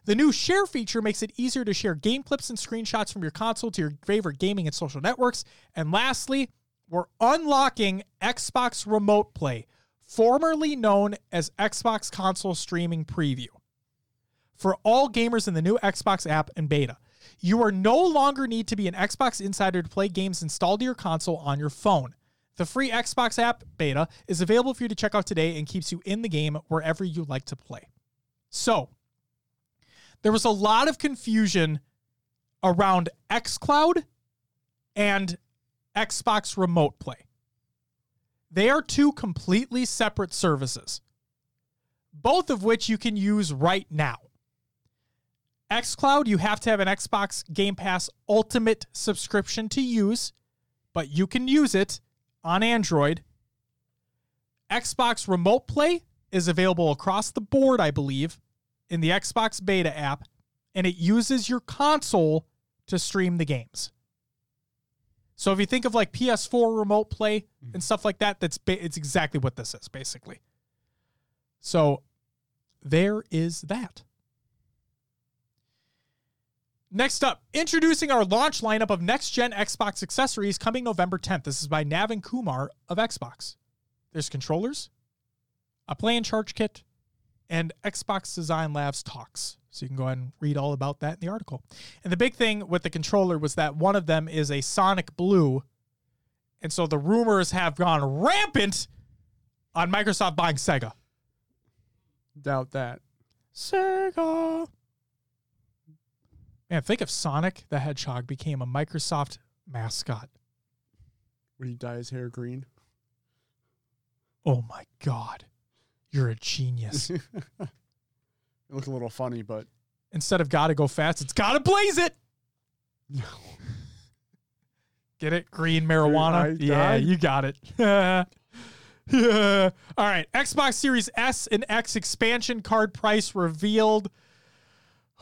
The new share feature makes it easier to share game clips and screenshots from your console to your favorite gaming and social networks. And lastly, we're unlocking Xbox Remote Play, formerly known as Xbox Console Streaming Preview, for all gamers in the new Xbox app and beta. You are no longer need to be an Xbox insider to play games installed to your console on your phone. The free Xbox app beta is available for you to check out today and keeps you in the game wherever you like to play. So, there was a lot of confusion around xCloud and Xbox Remote Play. They are two completely separate services, both of which you can use right now. xCloud, you have to have an Xbox Game Pass Ultimate subscription to use, but you can use it on Android. Xbox Remote Play is available across the board, I believe, in the Xbox Beta app, and it uses your console to stream the games. So if you think of like PS4 Remote Play mm-hmm. and stuff like that, that's ba- it's exactly what this is basically. So there is that. Next up, introducing our launch lineup of next gen Xbox accessories coming November 10th. This is by Navin Kumar of Xbox. There's controllers, a play and charge kit, and Xbox Design Labs talks. So you can go ahead and read all about that in the article. And the big thing with the controller was that one of them is a Sonic Blue. And so the rumors have gone rampant on Microsoft buying Sega. Doubt that. Sega. Man, think if Sonic the Hedgehog became a Microsoft mascot. Would he dye his hair green? Oh my God. You're a genius. it looked a little funny, but Instead of gotta go fast, it's gotta blaze it. no. Get it? Green marijuana? I- yeah, I- you got it. yeah. All right. Xbox Series S and X expansion card price revealed.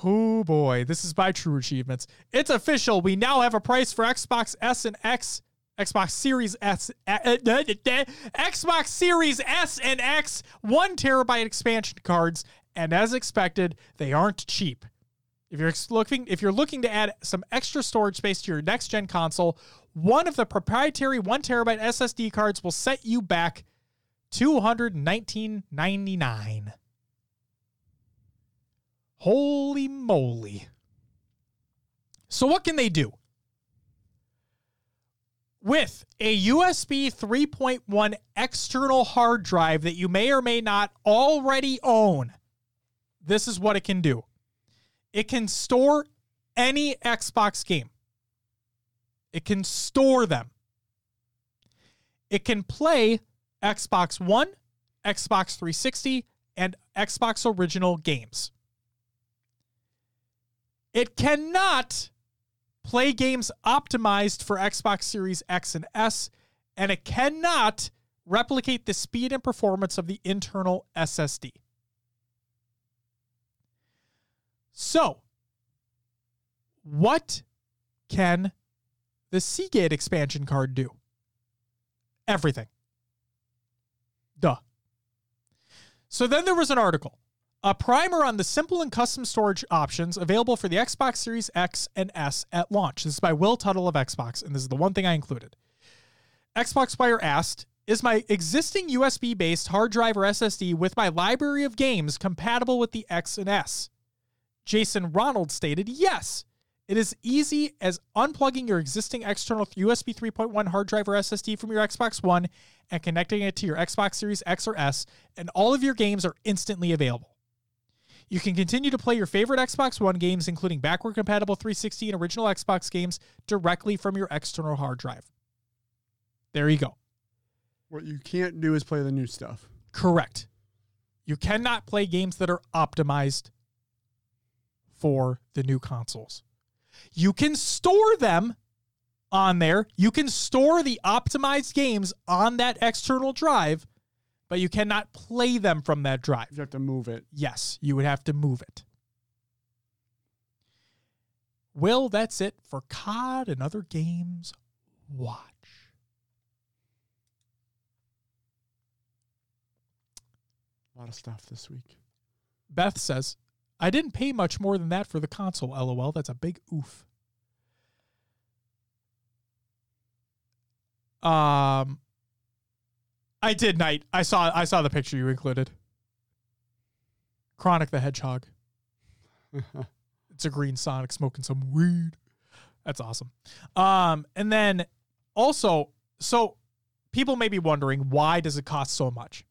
Oh boy, this is by True Achievements. It's official. We now have a price for Xbox S and X, Xbox Series S, uh, uh, uh, Xbox Series S and X, one terabyte expansion cards, and as expected, they aren't cheap. If you're looking, if you're looking to add some extra storage space to your next gen console, one of the proprietary one terabyte SSD cards will set you back two hundred nineteen ninety nine. Holy moly! So what can they do? With a USB 3.1 external hard drive that you may or may not already own, this is what it can do it can store any Xbox game. It can store them. It can play Xbox One, Xbox 360, and Xbox original games. It cannot play games optimized for Xbox Series X and S, and it cannot replicate the speed and performance of the internal SSD. So, what can the Seagate expansion card do? Everything. Duh. So then there was an article A primer on the simple and custom storage options available for the Xbox Series X and S at launch. This is by Will Tuttle of Xbox, and this is the one thing I included. Xbox Wire asked, Is my existing USB based hard drive or SSD with my library of games compatible with the X and S? Jason Ronald stated, Yes. It is easy as unplugging your existing external USB 3.1 hard drive or SSD from your Xbox One and connecting it to your Xbox Series X or S, and all of your games are instantly available. You can continue to play your favorite Xbox One games, including backward compatible 360 and original Xbox games, directly from your external hard drive. There you go. What you can't do is play the new stuff. Correct. You cannot play games that are optimized for the new consoles. You can store them on there. You can store the optimized games on that external drive, but you cannot play them from that drive. You have to move it. Yes, you would have to move it. Will, that's it for COD and other games. Watch. A lot of stuff this week. Beth says, I didn't pay much more than that for the console, lol. That's a big oof. Um I did Knight. I saw I saw the picture you included. Chronic the Hedgehog. It's a green Sonic smoking some weed. That's awesome. Um, and then also, so people may be wondering why does it cost so much?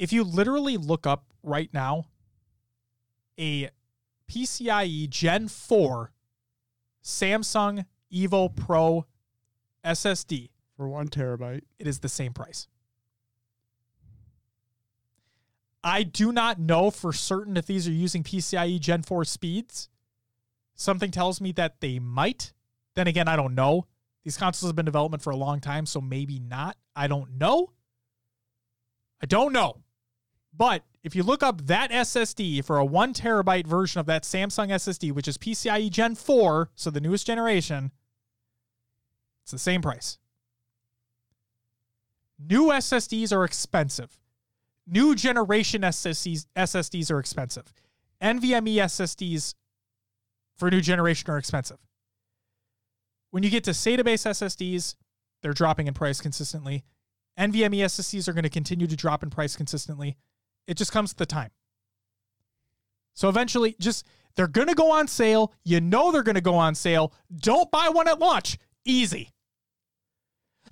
If you literally look up right now a PCIe Gen 4 Samsung Evo Pro SSD, For one terabyte. it is the same price. I do not know for certain if these are using PCIe Gen 4 speeds. Something tells me that they might. Then again, I don't know. These consoles have been in development for a long time, so maybe not. I don't know. I don't know. But if you look up that SSD for a one terabyte version of that Samsung SSD, which is PCIe Gen 4, so the newest generation, it's the same price. New SSDs are expensive. New generation SSDs, SSDs are expensive. NVMe SSDs for new generation are expensive. When you get to SATA based SSDs, they're dropping in price consistently. NVMe SSDs are going to continue to drop in price consistently. It just comes with the time. So eventually, just they're going to go on sale. You know they're going to go on sale. Don't buy one at launch. Easy.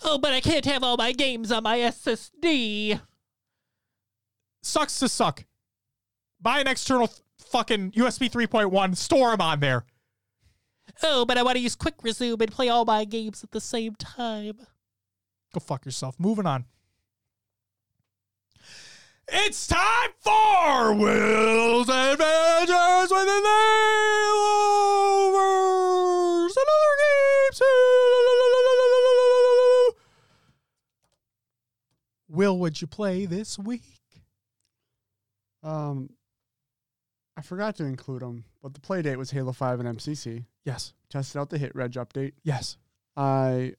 Oh, but I can't have all my games on my SSD. Sucks to suck. Buy an external th- fucking USB 3.1, store them on there. Oh, but I want to use Quick Resume and play all my games at the same time. Go fuck yourself. Moving on. It's time for Will's Adventures with the Will, would you play this week? Um, I forgot to include them, but the play date was Halo 5 and MCC. Yes. Tested out the hit reg update. Yes. I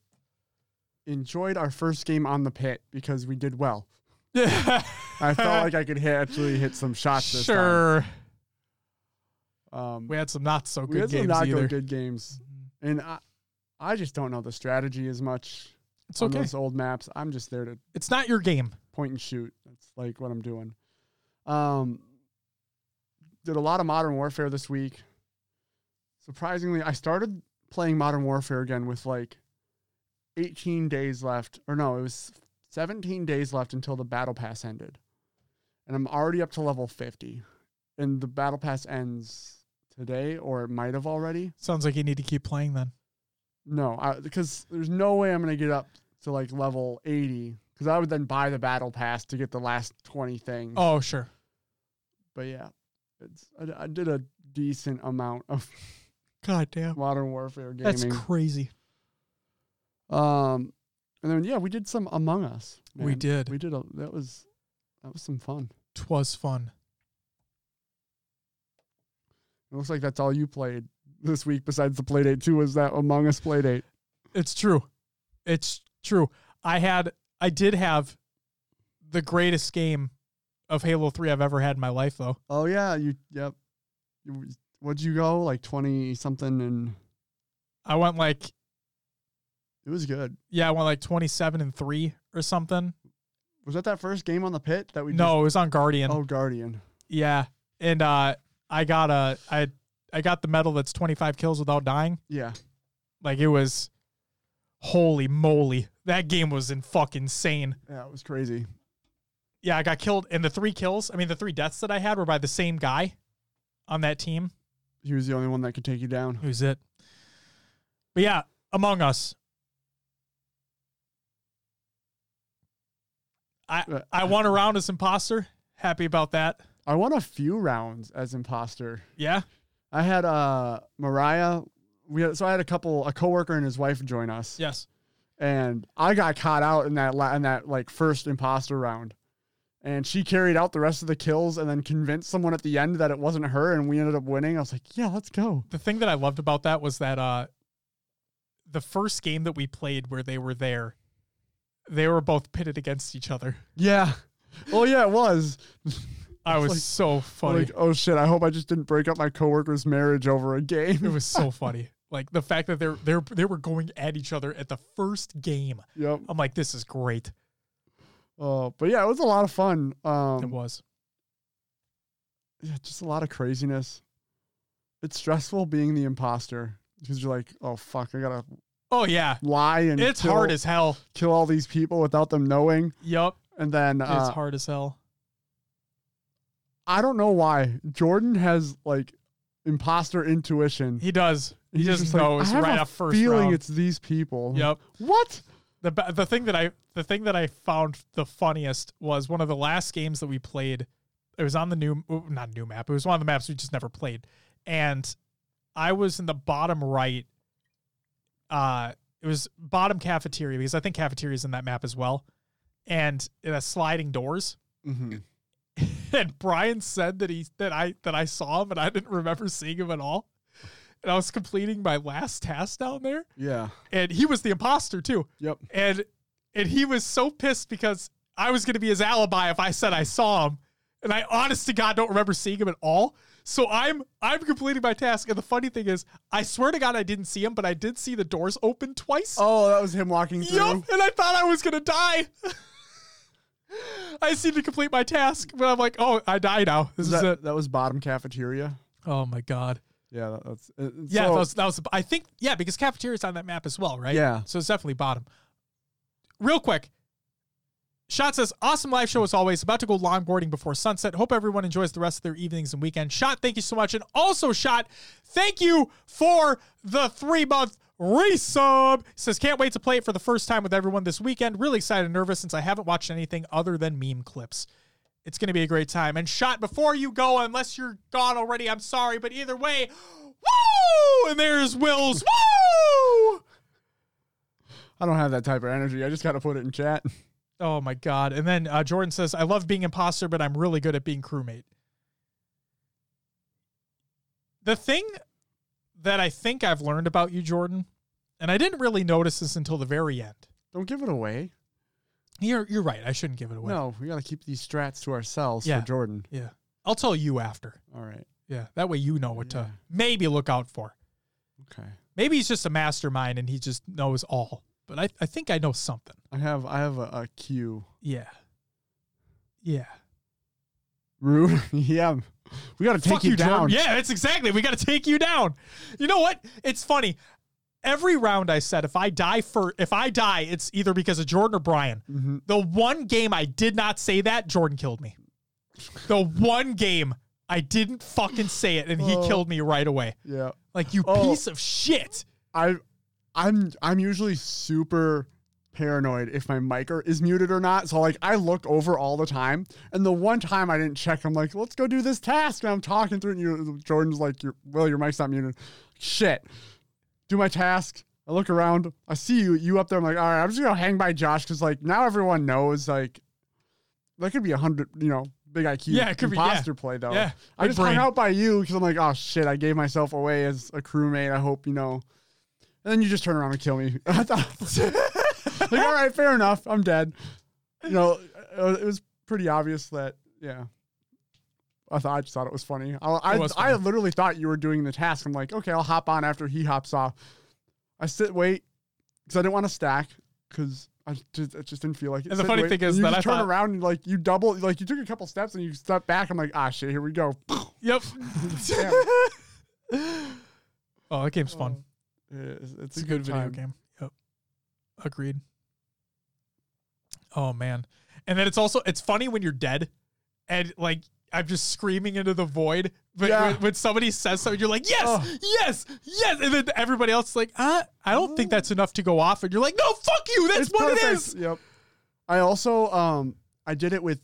enjoyed our first game on the pit because we did well. Yeah. I felt like I could hit, actually hit some shots this sure. time. Um, We had some not so we good had some games not either. good games, and I, I just don't know the strategy as much It's okay. those old maps. I'm just there to It's not your game. point and shoot. That's like what I'm doing. Um, did a lot of Modern Warfare this week. Surprisingly, I started playing Modern Warfare again with like 18 days left, or no, it was 17 days left until the Battle Pass ended, and I'm already up to level 50, and the Battle Pass ends today, or it might have already. Sounds like you need to keep playing then. No, because there's no way I'm gonna get up to like level 80 because I would then buy the battle pass to get the last 20 things. Oh, sure. but yeah, it's I, I did a decent amount of goddamn. Modern Warfare gaming. That's crazy. um, and then yeah, we did some Among Us. We did. We did a that was that was some fun. Twas fun. It looks like that's all you played this week besides the Playdate two was that Among Us Playdate. It's true. It's true. I had I did have the greatest game of Halo 3 I've ever had in my life, though. Oh yeah, you yep. What'd you go like twenty something and I went like, it was good. yeah, I went like 27 and 3 or something. Was that that first game on the pit that we? No, it was on Guardian. Oh, Guardian. Yeah. And uh, I got a, I, I got the medal that's 25 kills without dying. Yeah. Like it was, holy moly. That game was in fucking insane. Yeah, it was crazy. Yeah, I got killed. And the three kills, I mean, the three deaths that I had were by the same guy on that team. He was the only one that could take you down. Who's it? But yeah, Among Us. I Uh, I won a round as imposter. Happy about that. I won a few rounds as imposter. Yeah. I had uh Mariah. We had, so I had a couple, a coworker and his wife join us, Yes. and I got caught out in that la- in that like first imposter round, and she carried out the rest of the kills and then convinced someone at the end that it wasn't her, and we ended up winning. I was like, yeah, let's go. The thing that I loved about that was that uh the first game that we played where they were there, they were both pitted against each other. Yeah. Oh yeah, it was. I was like- so funny. Like, oh shit! I hope I just didn't break up my coworker's marriage over a game. it was so funny. Like the fact that they're they're they were going at each other at the first game. yep. I'm like, this is great. Uh, but yeah, it was a lot of fun. It Um, was. yeah, just a lot of craziness. It's stressful being the imposter because you're like, oh fuck, I gotta Oh yeah. lie and It's kill, hard as hell. kill all these people without them knowing, Yep. and then It's uh, hard as hell. I don't know why Jordan has like imposter intuition. He does. He He's just like, knows I have right a off first feeling round. it's these people. Yep. What? The the thing that I the thing that I found the funniest was one of the last games that we played. It was on the new not new map. It was one of the maps we just never played, and I was in the bottom right. Uh, it was bottom cafeteria because I think cafeteria is in that map as well, and it has sliding doors. Mm-hmm. and Brian said that he that I that I saw him and I didn't remember seeing him at all. And I was completing my last task down there, Yeah. and he was the imposter too. Yep. And and he was so pissed because I was going to be his alibi if I said I saw him, and I honest to God don't remember seeing him at all. So I'm I'm completing my task, and the funny thing is, I swear to God I didn't see him, but I did see the doors open twice. Oh, that was him walking through. Yup, and I thought I was gonna die. I seem to complete my task, but I'm like, oh, I die now. This is that, it. that was bottom cafeteria. Oh my god. Yeah, that- that's uh, Yeah, so- that was that was. I think yeah, because cafeteria's on that map as well, right? Yeah. So it's definitely bottom. Real quick. Shot says, awesome live show as always. About to go longboarding before sunset. Hope everyone enjoys the rest of their evenings and weekend. Shot, thank you so much. And also, Shot, thank you for the three month resub. Says, can't wait to play it for the first time with everyone this weekend. Really excited and nervous since I haven't watched anything other than meme clips. It's going to be a great time. And Shot, before you go, unless you're gone already, I'm sorry, but either way, woo! And there's Will's woo! I don't have that type of energy. I just got to put it in chat. Oh my god! And then uh, Jordan says, "I love being imposter, but I'm really good at being crewmate." The thing that I think I've learned about you, Jordan, and I didn't really notice this until the very end. Don't give it away. You're you're right. I shouldn't give it away. No, we got to keep these strats to ourselves Yeah. for Jordan. Yeah, I'll tell you after. All right. Yeah, that way you know what Yeah. to maybe look out for. Okay. Maybe he's just a mastermind and he just knows all. But I, I think I know something. I have I have a, a cue. Yeah. Yeah. Rude. yeah. We got to take Fuck you, down. Jordan. Yeah, that's exactly. We got to take you down. You know what? It's funny. Every round I said if I die for if I die, it's either because of Jordan or Brian. hmm The one game I did not say that, Jordan killed me. The one game I didn't fucking say it and he Oh. killed me right away. Yeah. Like you Oh. piece of shit. I I'm I'm usually super paranoid if my mic or- is muted or not. So like I look over all the time. And the one time I didn't check, I'm like, let's go do this task. And I'm talking through it and you Jordan's like, your well, your mic's not muted. Shit. Do my task. I look around. I see you you up there. I'm like, all right, I'm just gonna hang by Josh because like now everyone knows like that could be a hundred, you know, big IQ Yeah, it could be- yeah. imposter play though. Yeah, I just brain. hung out by you because I'm like, oh shit, I gave myself away as a crewmate. I hope you know. And then you just turn around and kill me. I like, all right, fair enough. I'm dead. You know, uh, it was pretty obvious that Yeah. I thought I just thought it was funny. I I, was I literally thought you were doing the task. I'm like, okay, I'll hop on after he hops off. I sit wait because I didn't want to stack because I just it just didn't feel like it. And the Sit, funny wait, thing is you that I turn thought- around and like you double like you took a couple steps and you step back. I'm like, ah shit, here we go. Yep. Oh, that game's fun. It's, It's a good video time. game. Yep. Agreed. Oh man. And then it's also it's funny when you're dead and like I'm just screaming into the void. But Yeah. when, when somebody says something, you're like, yes, Oh. yes, yes. And then everybody else is like, uh, I don't think that's enough to go off. And you're like, no, fuck you. That's It's what it perfect. is. Yep. I also um I did it with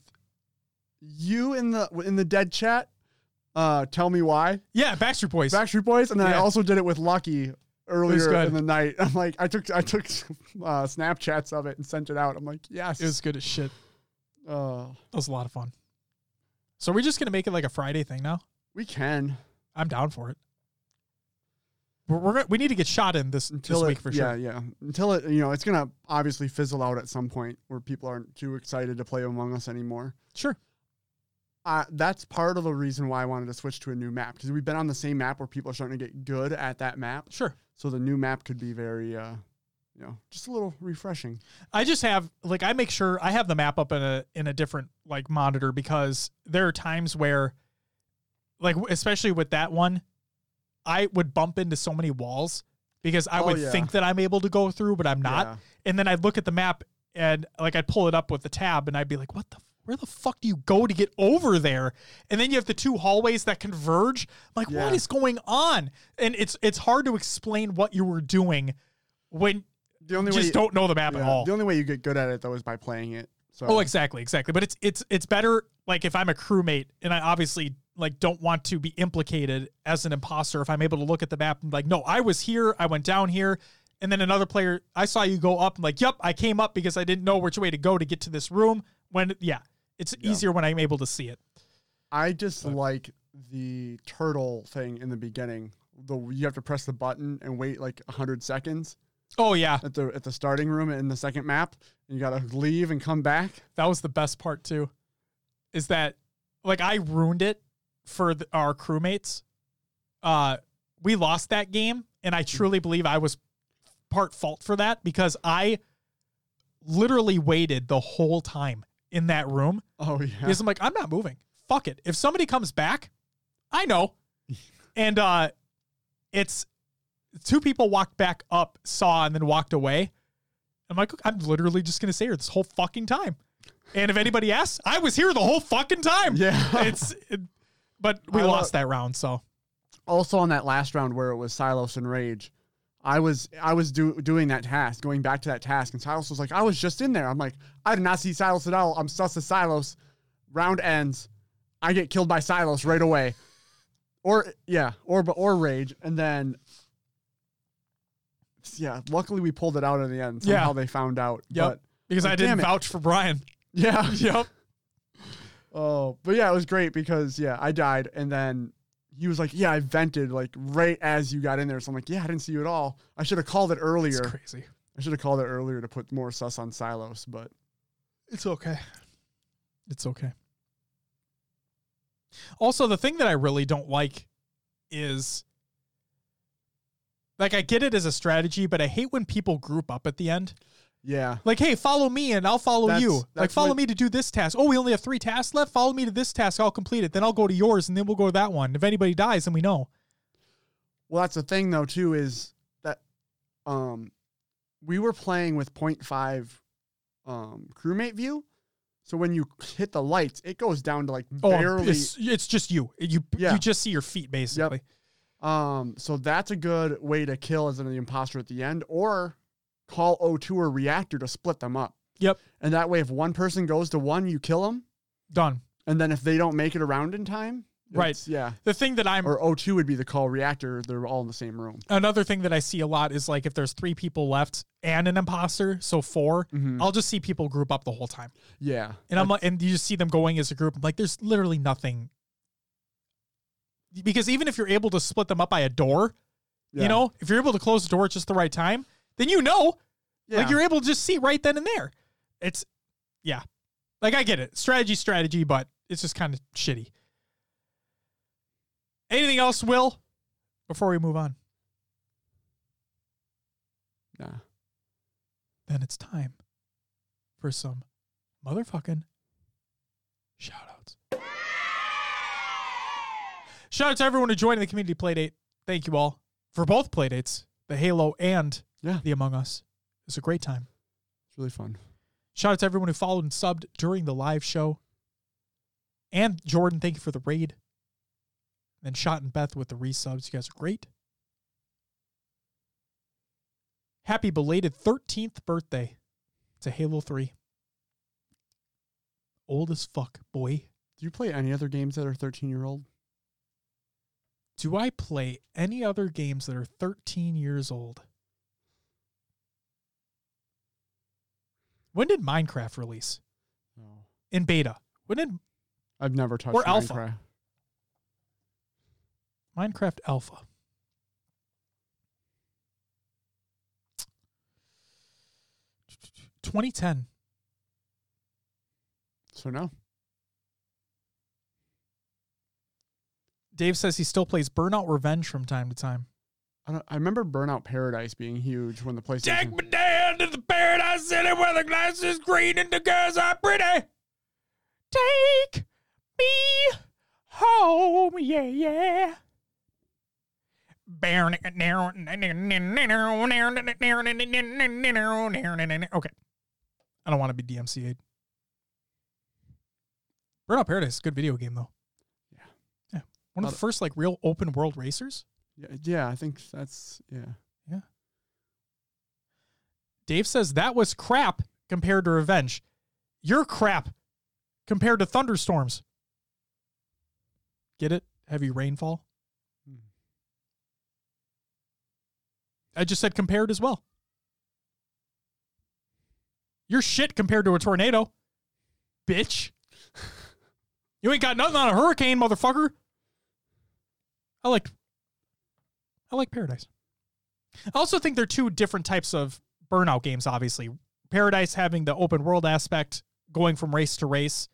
you in the in the dead chat. Uh, tell me why. Yeah, Backstreet Boys. Backstreet Boys, and then I also did it with Lucky earlier in the night. I'm like, I took I took uh, Snapchats of it and sent it out. I'm like, yes, it was good as shit. uh, That was a lot of fun. So we're just gonna make it like a Friday thing now. we can I'm down for it. We're, we're gonna, we need to get shot in this until this it, week for yeah, sure. yeah. Until it, you know, it's gonna obviously fizzle out at some point where people aren't too excited to play Among Us anymore. Sure. Uh, that's part of the reason why I wanted to switch to a new map because we've been on the same map where people are starting to get good at that map. Sure. So the new map could be very, uh, you know, just a little refreshing. I just have like I make sure I have the map up in a in a different like monitor because there are times where like especially with that one I would bump into so many walls because I Oh, would yeah. think that I'm able to go through but I'm not. Yeah. And then I'd look at the map and like I'd pull it up with the tab and I'd be like what the where the fuck do you go to get over there? And then you have the two hallways that converge. Like, Yeah. what is going on? And it's it's hard to explain what you were doing when The only you way just don't know the map yeah, at all. The only way you get good at it though is by playing it. So Oh, exactly, exactly. But it's it's it's better like if I'm a crewmate and I obviously like don't want to be implicated as an imposter if I'm able to look at the map and be like, no, I was here, I went down here, and then another player, I saw you go up. I'm like, yep, I came up because I didn't know which way to go to get to this room. When yeah, it's Yeah. easier when I'm able to see it. I just like the turtle thing in the beginning. The you have to press the button and wait like hundred seconds Oh yeah, at the at the starting room in the second map. And you gotta leave and come back. that was the best part too. Is that like I ruined it for the, our crewmates. Uh, we lost that game, and I truly believe I was part fault for that because I literally waited the whole time in that room Oh yeah. because I'm like, I'm not moving. Fuck it. If somebody comes back, I know. and uh it's two people walked back up, saw, and then walked away. I'm like, I'm literally just gonna stay here this whole fucking time. And if anybody asks, I was here the whole fucking time. Yeah. It's it, but we I lo- lost that round, so also on that last round where it was Silos and Rage, I was I was do, doing that task, going back to that task, and Silos was like, I was just in there. I'm like, I did not see Silos at all. I'm sus of Silos. Round ends. I get killed by Silos right away. Or yeah, or or Rage, and then yeah. Luckily, we pulled it out in the end. Yeah. Somehow they found out. Yep. But because Like, I didn't vouch for Brian. yeah. yep. Oh, but yeah, it was great because yeah, I died, and then he was like, "Yeah, I vented like right as you got in there." So I'm like, "Yeah, I didn't see you at all. I should have called it earlier. crazy. I should have called it earlier to put more sus on Silos." But It's okay. It's okay. Also, the thing that I really don't like is like I get it as a strategy, but I hate when people group up at the end. Yeah, Like, hey, follow me and I'll follow That's- you. Like, that's follow what- me to do this task. Oh, we only have three tasks left. Follow me to this task. I'll complete it. Then I'll go to yours and then we'll go to that one. If anybody dies, then we know. well, that's the thing though too is that um we were playing with 0.5 um crewmate view, so when you hit the lights, it goes down to like Oh, barely. it's, it's just you. You Yeah. you just see your feet basically. Um, so that's a good way to kill as an imposter at the end, or call O2 or reactor to split them up. Yep. And that way, if one person goes to one, you kill them. Done. And then if they don't make it around in time, Right. Yeah. The thing that I'm Or O2 would be the call reactor. They're all in the same room. another thing that I see a lot is like if there's three people left and an imposter, so 4 Mhm. I'll just see people group up the whole time, Yeah. and I'm like, and you just see them going as a group. I'm like, there's literally nothing. Because even if you're able to split them up by a door, Yeah. you know, if you're able to close the door at just the right time, then you know, yeah. like you're able to just see right then and there. It's, yeah, like I get it, strategy, strategy, but it's just kind of shitty. Anything else, Will? Before we move on, Nah. then it's time for some motherfucking shout outs. Shout out to everyone who joined the community playdate. Thank you all for both playdates, the Halo and Yeah. the Among Us. It was a great time. It's really fun. Shout out to everyone who followed and subbed during the live show. And Jordan, thank you for the raid. And Shot and Beth with the resubs. You guys are great. Happy belated 13th birthday to Halo 3. Old as fuck, boy. Do you play any other games that are 13 year old? Do I play any other games that are 13 years old? When did Minecraft release? No. In beta. When did I've never touched Or alpha. Minecraft. Minecraft Alpha. Twenty ten. So no. Dave says he still plays Burnout Revenge from time to time. I, don't, I remember Burnout Paradise being huge when the PlayStation. me down to the paradise city where the glass is green and the girls are pretty. Take me home, yeah, yeah. Okay. I don't want to be DMCA'd. Burnout Paradise is a good video game, though. Yeah. Yeah. One of the first, like, real open world racers. Yeah, yeah, I think that's yeah. Yeah. Dave says that was crap compared to Revenge. You're crap compared to thunderstorms. Get it? Heavy rainfall. Hmm. I just said compared as well. You're shit compared to a tornado. Bitch. You ain't got nothing on a hurricane, motherfucker. I like I like Paradise. I also think they're two different types of burnout games, obviously. Paradise having the open world aspect, going from race to race.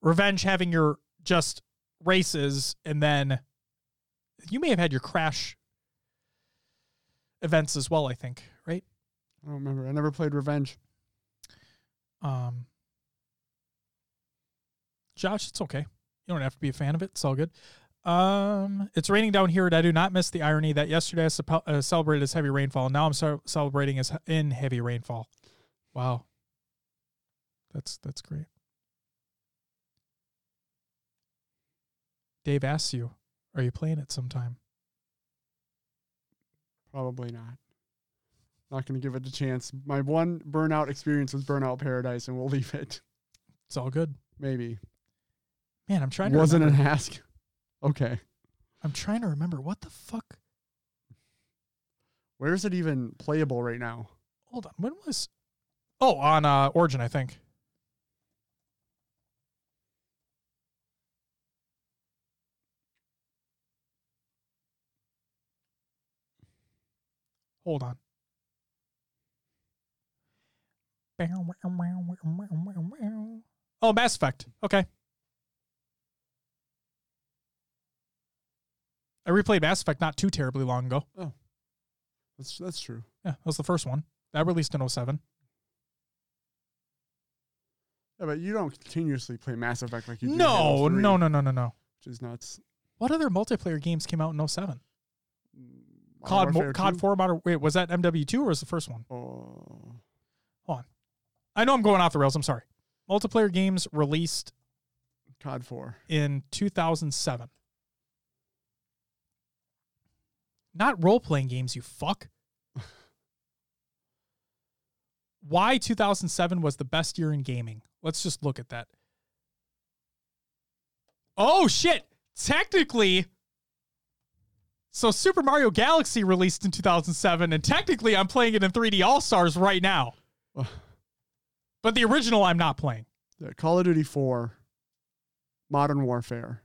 Revenge having your just races, and then you may have had your crash events as well, I think, right? I don't remember. I never played Revenge. Um Josh, it's okay. You don't have to be a fan of it. It's all good. Um, it's raining down here, and I do not miss the irony that yesterday I uh, celebrated as heavy rainfall. Now I'm ce- celebrating as in heavy rainfall. Wow, that's that's great. Dave asks you, "Are you playing it sometime?" Probably not. Not going to give it a chance. My one burnout experience was Burnout Paradise, and we'll leave it. It's all good, Maybe man. I'm trying to wasn't remember. an ask. Okay, I'm trying to remember what the fuck. where is it even playable right now? Hold on, when was? Oh, on uh, Origin, I think. Hold on. Oh, Mass Effect. Okay. I replayed Mass Effect not too terribly long ago. Oh, that's that's true. Yeah, that was the first one. That released in 07. Yeah, but you don't continuously play Mass Effect like you do. No, Halo 3, no, no, no, no, no. which is nuts. What other multiplayer games came out in 07? Mm, COD, Mo- COD 4 Modern. Wait, was that MW2 or was the first one? Oh, Hold on. I know I'm going off the rails. I'm sorry. Multiplayer games released COD 4. in 2007. Not role playing games, you fuck. Why 2007 was the best year in gaming? Let's just look at that. Oh, shit. Technically, so Super Mario Galaxy released in 2007, and technically I'm playing it in 3D All Stars right now. But the original I'm not playing. The Call of Duty 4 Modern Warfare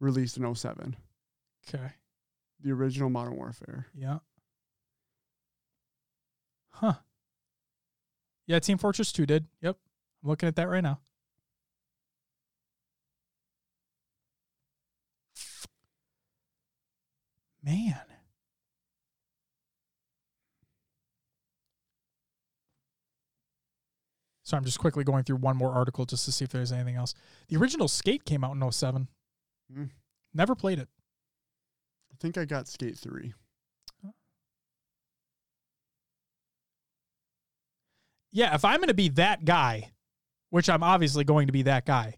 released in 07. Okay the original Modern Warfare. Yeah. Huh. Yeah, Team Fortress 2 did. Yep. I'm looking at that right now. Man. So I'm just quickly going through one more article just to see if there's anything else. The original Skate came out in 07. Mm. Never played it. Think I got Skate 3. Yeah, if I'm going to be that guy, which I'm obviously going to be that guy,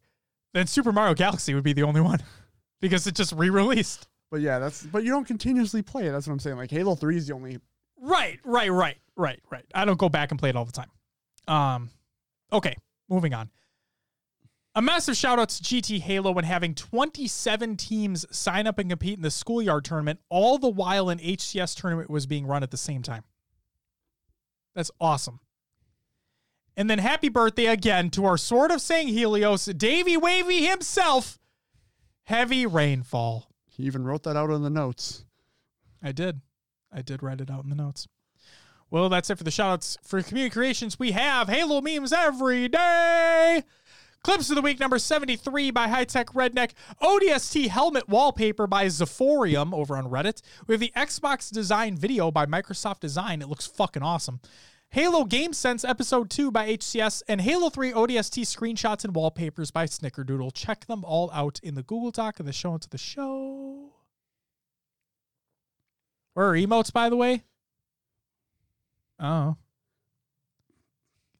then Super Mario Galaxy would be the only one because it just re-released. But yeah, that's but you don't continuously play it. That's what I'm saying. Like Halo 3 is the only Right, right, right, right, right. I don't go back and play it all the time. Um, okay, moving on. A massive shout out to GT Halo when having 27 teams sign up and compete in the schoolyard tournament, all the while an HCS tournament was being run at the same time. That's awesome. And then happy birthday again to our Sword of Sanghelios, Davy Wavy himself. Heavy rainfall. he even wrote that out in the notes. I did. I did write it out in the notes. Well, that's it for the shoutouts. For community creations, we have Halo memes every day. Clips of the week number 73 by High Tech Redneck. ODST helmet wallpaper by Zephorium over on Reddit. We have the Xbox design video by Microsoft Design. It looks fucking awesome. Halo Game Sense Episode 2 by HCS, and Halo 3 ODST screenshots and wallpapers by Snickerdoodle. Check them all out in the Google Doc of the show of the show. Where are emotes, by the way? Oh.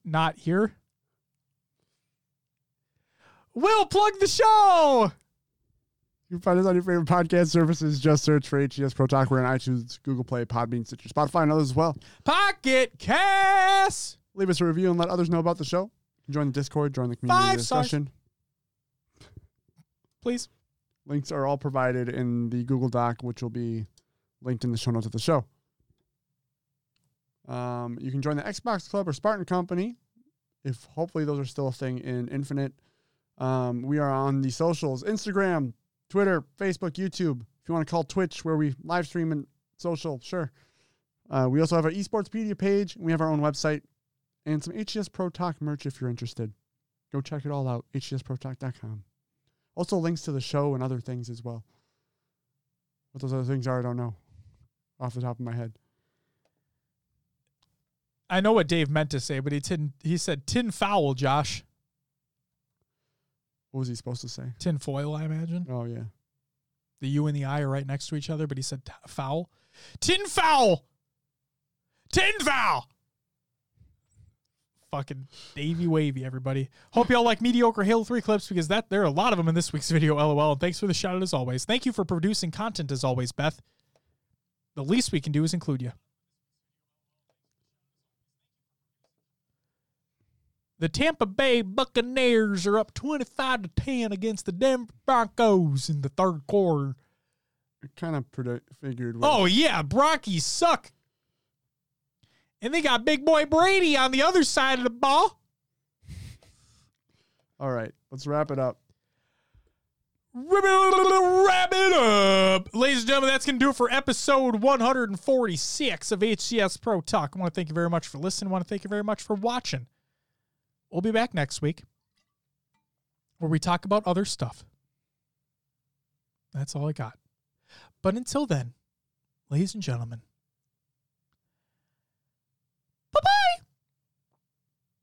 Not here. Will plug the show. You can find us on your favorite podcast services. Just search for HCS Pro Talk. We're on iTunes, Google Play, Podbean, Stitcher, Spotify, and others as well. Pocket Cast. Leave us a review and let others know about the show. Join the Discord, join the community Five stars. discussion. Please. Links are all provided in the Google Doc, which will be linked in the show notes of the show. Um, you can join the Xbox Club or Spartan Company, if hopefully those are still a thing in Infinite. Um, we are on the socials Instagram, Twitter, Facebook, YouTube. If you want to call Twitch, where we live stream and social, sure. Uh, we also have our esportspedia page. We have our own website and some HCS Pro Talk merch if you're interested. Go check it all out, hcsprotalk.com. Also, links to the show and other things as well. What those other things are, I don't know off the top of my head. I know what Dave meant to say, but he tin he said tin foul, Josh. What was he supposed to say? Tin foil, I imagine. Oh, yeah. The U and the I are right next to each other, but he said t- foul. Tin foul. Tin foul. Fucking Davy Wavy, everybody. Hope y'all like mediocre Halo 3 clips because that there are a lot of them in this week's video, lol. And thanks for the shout out as always. Thank you for producing content as always, Beth. The least we can do is include you. The Tampa Bay Buccaneers are up 25 to 10 against the Denver Broncos in the third quarter. I kind of predict, figured. Oh yeah, Brockies suck. And they got big boy Brady on the other side of the ball. All right. Let's wrap it up. Wrap it up. Ladies and gentlemen, that's going to do it for episode 146 of HCS Pro Talk. I want to thank you very much for listening. I want to thank you very much for watching. We'll be back next week where we talk about other stuff. That's all I got. But until then, ladies and gentlemen,